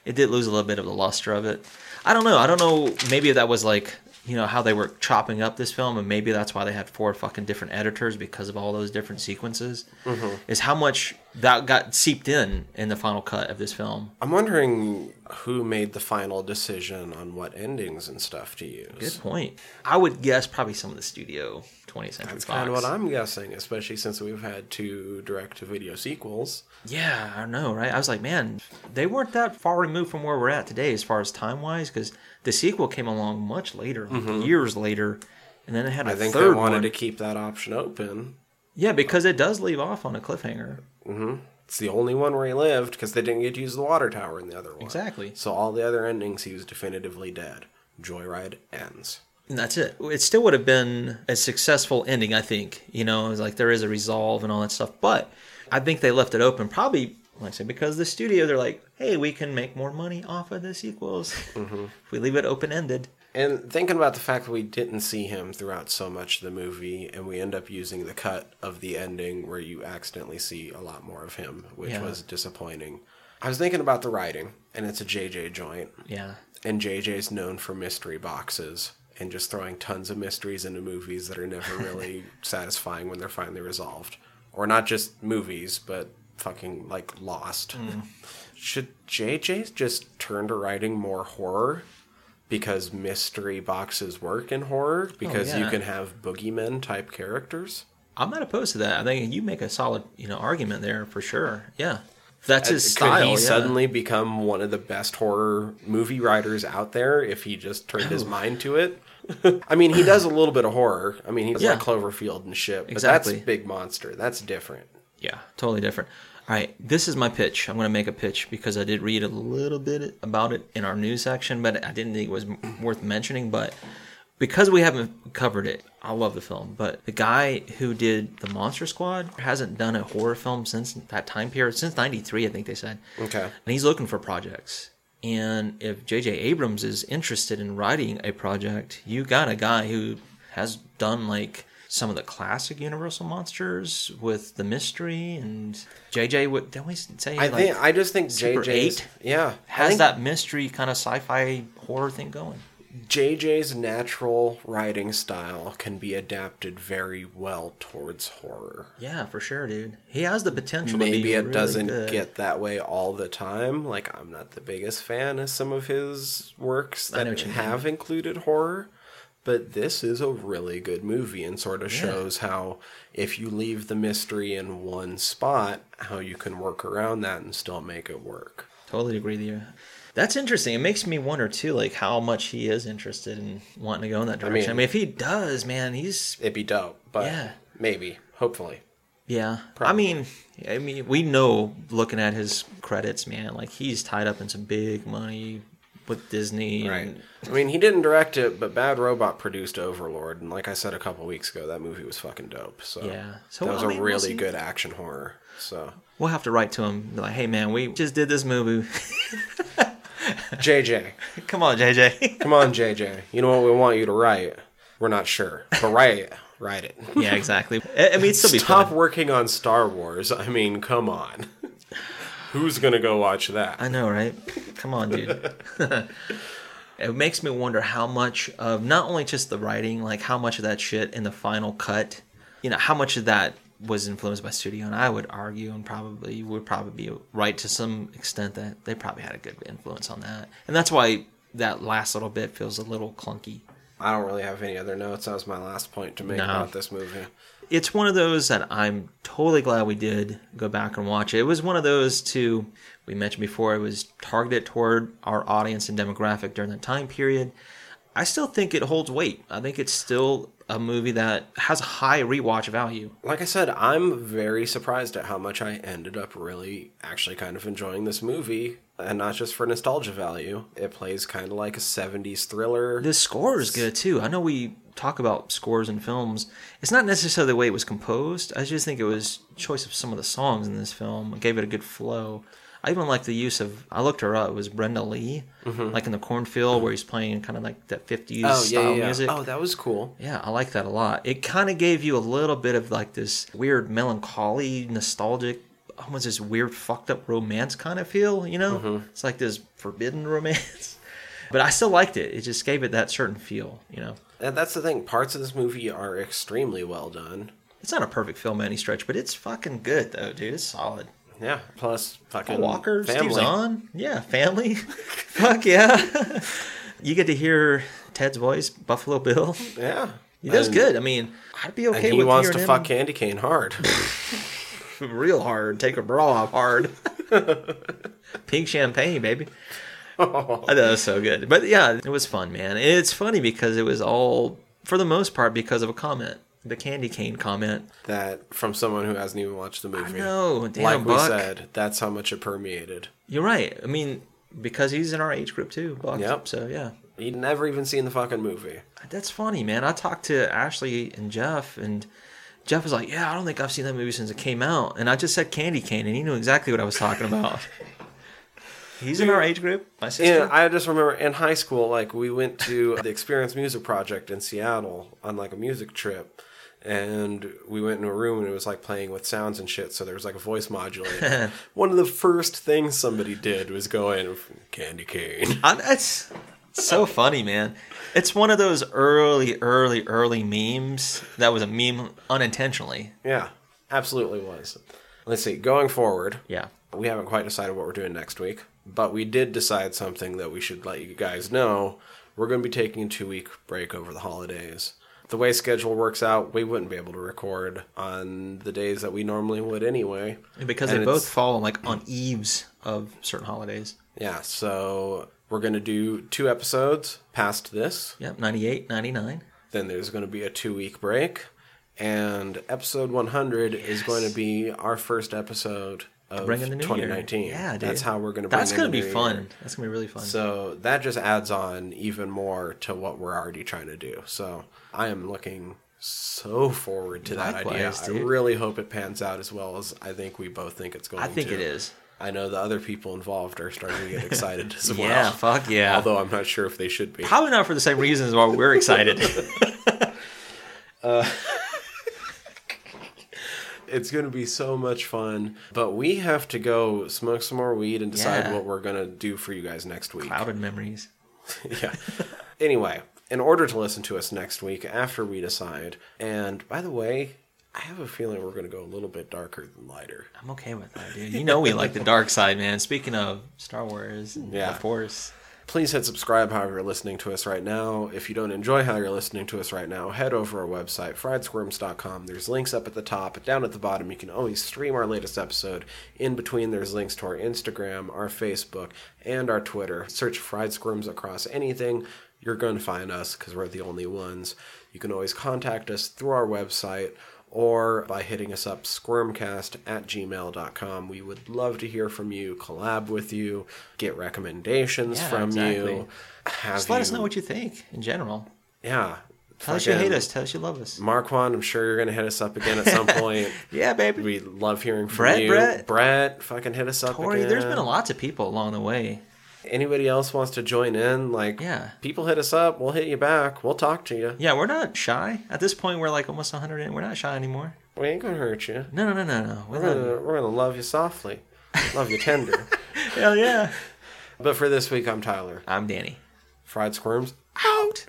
it did lose a little bit of the luster of it. I don't know. I don't know. Maybe that was like you know how they were chopping up this film, and maybe that's why they had four fucking different editors because of all those different sequences. Mm-hmm. Is how much that got seeped in in the final cut of this film. I'm wondering who made the final decision on what endings and stuff to use. Good point. I would guess probably some of the studio 20th Century That's Fox. kind of what I'm guessing, especially since we've had two direct-to-video sequels. Yeah, I know, right? I was like, man, they weren't that far removed from where we're at today as far as time wise, because the sequel came along much later, like years later, and then it had a Mm-hmm. I think third they wanted one. to keep that option open. Yeah, because it does leave off on a cliffhanger. It's the only one where he lived because they didn't get to use the water tower in the other one. Exactly. So all the other endings, he was definitively dead. Joyride ends. And that's it. It still would have been a successful ending, I think. You know, it was like there is a resolve and all that stuff. But I think they left it open, probably, like I said, because the studio, they're like, hey, we can make more money off of the sequels mm-hmm. if we leave it open ended. And thinking about the fact that we didn't see him throughout so much of the movie, and we end up using the cut of the ending where you accidentally see a lot more of him, which Yeah. was disappointing. I was thinking about the writing, and it's a JJ joint. Yeah. And JJ's known for mystery boxes and just throwing tons of mysteries into movies that are never really satisfying when they're finally resolved. Or not just movies, but fucking like Lost. Mm-hmm. Should JJ just turn to writing more horror? Because mystery boxes work in horror? Oh, because you yeah. can have boogeymen type characters? I'm not opposed to that. I think you make a solid, you know, argument there for sure. Yeah. If that's uh, his Could style. he yeah. suddenly become one of the best horror movie writers out there if he just turned his mind to it? I mean, he does a little bit of horror. I mean, he's Yeah. like Cloverfield and shit, but Exactly. that's Big Monster. That's different. Yeah, totally different. All right, this is my pitch. I'm going to make a pitch because I did read a little bit about it in our news section, but I didn't think it was worth mentioning. But because we haven't covered it, I love the film. But the guy who did the Monster Squad hasn't done a horror film since that time period, since '93, I think they said. Okay. And he's looking for projects. And if J.J. Abrams is interested in writing a project, you got a guy who has done like some of the classic Universal monsters with the mystery and J.J. would don't we say I like, think I just think Super JJ's 8 yeah has that mystery kind of sci-fi horror thing going. JJ's natural writing style can be adapted very well towards horror. Yeah, for sure, dude. He has the potential. to Maybe be it really doesn't good. get that way all the time. Like I'm not the biggest fan of some of his works that you mean. have included horror, but this is a really good movie and sort of Yeah. shows how if you leave the mystery in one spot, how you can work around that and still make it work. Totally agree with you. That's interesting. It makes me wonder too, like how much he is interested in wanting to go in that direction. I mean, mean- if he does, man, he's It'd be dope, but Yeah. maybe, hopefully. Yeah, I mean, I mean, we know looking at his credits, man, like he's tied up in some big money with Disney. and- Right. I mean, he didn't direct it, but Bad Robot produced Overlord, and like I said a couple weeks ago, that movie was fucking dope. So Yeah. So, that was I mean, a we'll really good action horror. So We'll have to write to him, like, "Hey, man, we just did this movie. JJ, Come on, JJ." come on, JJ. You know what we want you to write? We're not sure, but write it. Write it. yeah, exactly. I mean, still be Stop fun. working on Star Wars. I mean, come on. Who's gonna go watch that? I know, right? Come on, dude. it makes me wonder how much of not only just the writing, like how much of that shit in the final cut, you know, how much of that was influenced by studio. And I would argue, and probably would probably be right to some extent that they probably had a good influence on that, and that's why that last little bit feels a little clunky. I don't really have any other notes. That was my last point to make No. about this movie. It's one of those that I'm totally glad we did go back and watch it. It was one of those too. We mentioned before it was targeted toward our audience and demographic during that time period. I still think it holds weight. I think it's still a movie that has high rewatch value. Like I said, I'm very surprised at how much I ended up really actually kind of enjoying this movie. And not just for nostalgia value. It plays kind of like a 70s thriller. The score is good too. I know we talk about scores in films. It's not necessarily the way it was composed. I just think it was choice of some of the songs in this film gave it a good flow. I even like the use of. I looked her up. It was Brenda Lee, like in the cornfield where he's playing kind of like that '50s oh, style yeah, yeah. music. Oh, that was cool. Yeah, I like that a lot. It kind of gave you a little bit of like this weird melancholy, nostalgic, almost this weird fucked up romance kind of feel, you know? Mm-hmm. It's like this forbidden romance. but I still liked it. It just gave it that certain feel, you know? And that's the thing. Parts of this movie are extremely well done. It's not a perfect film any stretch, but it's fucking good though, dude. It's solid. Yeah. Plus fucking Walker, Steve family. Zahn, yeah, family. Fuck yeah. you get to hear Ted's voice, Buffalo Bill. Yeah. He does And- good. I mean, I'd be And okay he with wants to hearing fuck Candy Cane hard. real hard, take a bra off hard. Pink champagne, baby. I thought it was so good. But yeah, it was fun, man. It's funny because it was all, for the most part, because of a comment. The candy cane comment. that from someone who hasn't even watched the I movie. know, damn like we said, that's how much it permeated. You're right. I mean, because he's in our age group too, Buck. Yep. So yeah. He'd never even seen the fucking movie. That's funny, man. I talked to Ashley and Jeff, and Jeff was like, "Yeah, I don't think I've seen that movie since it came out." And I just said Candy Cane, and he knew exactly what I was talking about. He's in our age group. My sister. Yeah, I just remember in high school, like we went to the Experience Music Project in Seattle on like a music trip, and we went in a room and it was like playing with sounds and shit. So there was like a voice modulator. One of the first things somebody did was go in candy cane. I, it's so funny, man. It's one of those early, early, early memes that was a meme unintentionally. Yeah, absolutely was. Let's see. Going forward, Yeah. we haven't quite decided what we're doing next week, but we did decide something that we should let you guys know. We're going to be taking a two week break over the holidays. The way schedule works out, we wouldn't be able to record on the days that we normally would anyway. Because And they both fall like on eves of certain holidays. Yeah, so we're going to do two episodes past this. Yep, 98, 99. Then there's going to be a two week break. And episode 100 is going to be our first episode of Bring in the new 2019. year. Yeah, dude. That's how we're going to bring That's in gonna be fun. year. That's gonna be really fun. So that just adds on even more to what we're already trying to do. So I am looking so forward to that idea. Likewise, I really hope it pans out as well as I think we both think it's going I think to. it is. I know the other people involved are starting to get excited as well. Yeah, fuck yeah. Although I'm not sure if they should be. Probably not for the same reasons why we're excited. Uh, It's going to be so much fun. But we have to go smoke some more weed and decide Yeah. what we're going to do for you guys next week. Clouded memories. yeah. Anyway, in order to listen to us next week after we decide, and by the way, I have a feeling we're going to go a little bit darker than lighter. I'm okay with that, dude. You know we like the dark side, man. Speaking of Star Wars and Yeah. the Force. Please hit subscribe however you're listening to us right now. If you don't enjoy how you're listening to us right now, head over our website, friedsquirms.com. There's links up at the top. Down at the bottom, you can always stream our latest episode. In between, there's links to our Instagram, our Facebook, and our Twitter. Search Fried Squirms across anything. You're going to find us because we're the only ones. You can always contact us through our website or by hitting us up squirmcast at gmail.com. We would love to hear from you, collab with you, get recommendations Yeah, from exactly. you. Have Just let us know what you think in general. Yeah. Tell us you hate us. Tell us you love us. Marquand, I'm sure you're going to hit us up again at some point. Yeah, baby. We love hearing from Brett, you. Brett. Brett, fucking hit us up Tori, again. there's been a lots of people along the way. Anybody else wants to join in? Like, Yeah. people hit us up. We'll hit you back. We'll talk to you. Yeah, we're not shy. At this point, we're like almost 100 in. We're not shy anymore. We ain't to hurt you. No, no, no, no, no. We We're love gonna, we're gonna love you softly, love you tender. Hell yeah. but for this week, I'm Tyler. I'm Danny. Fried Squirms. Out.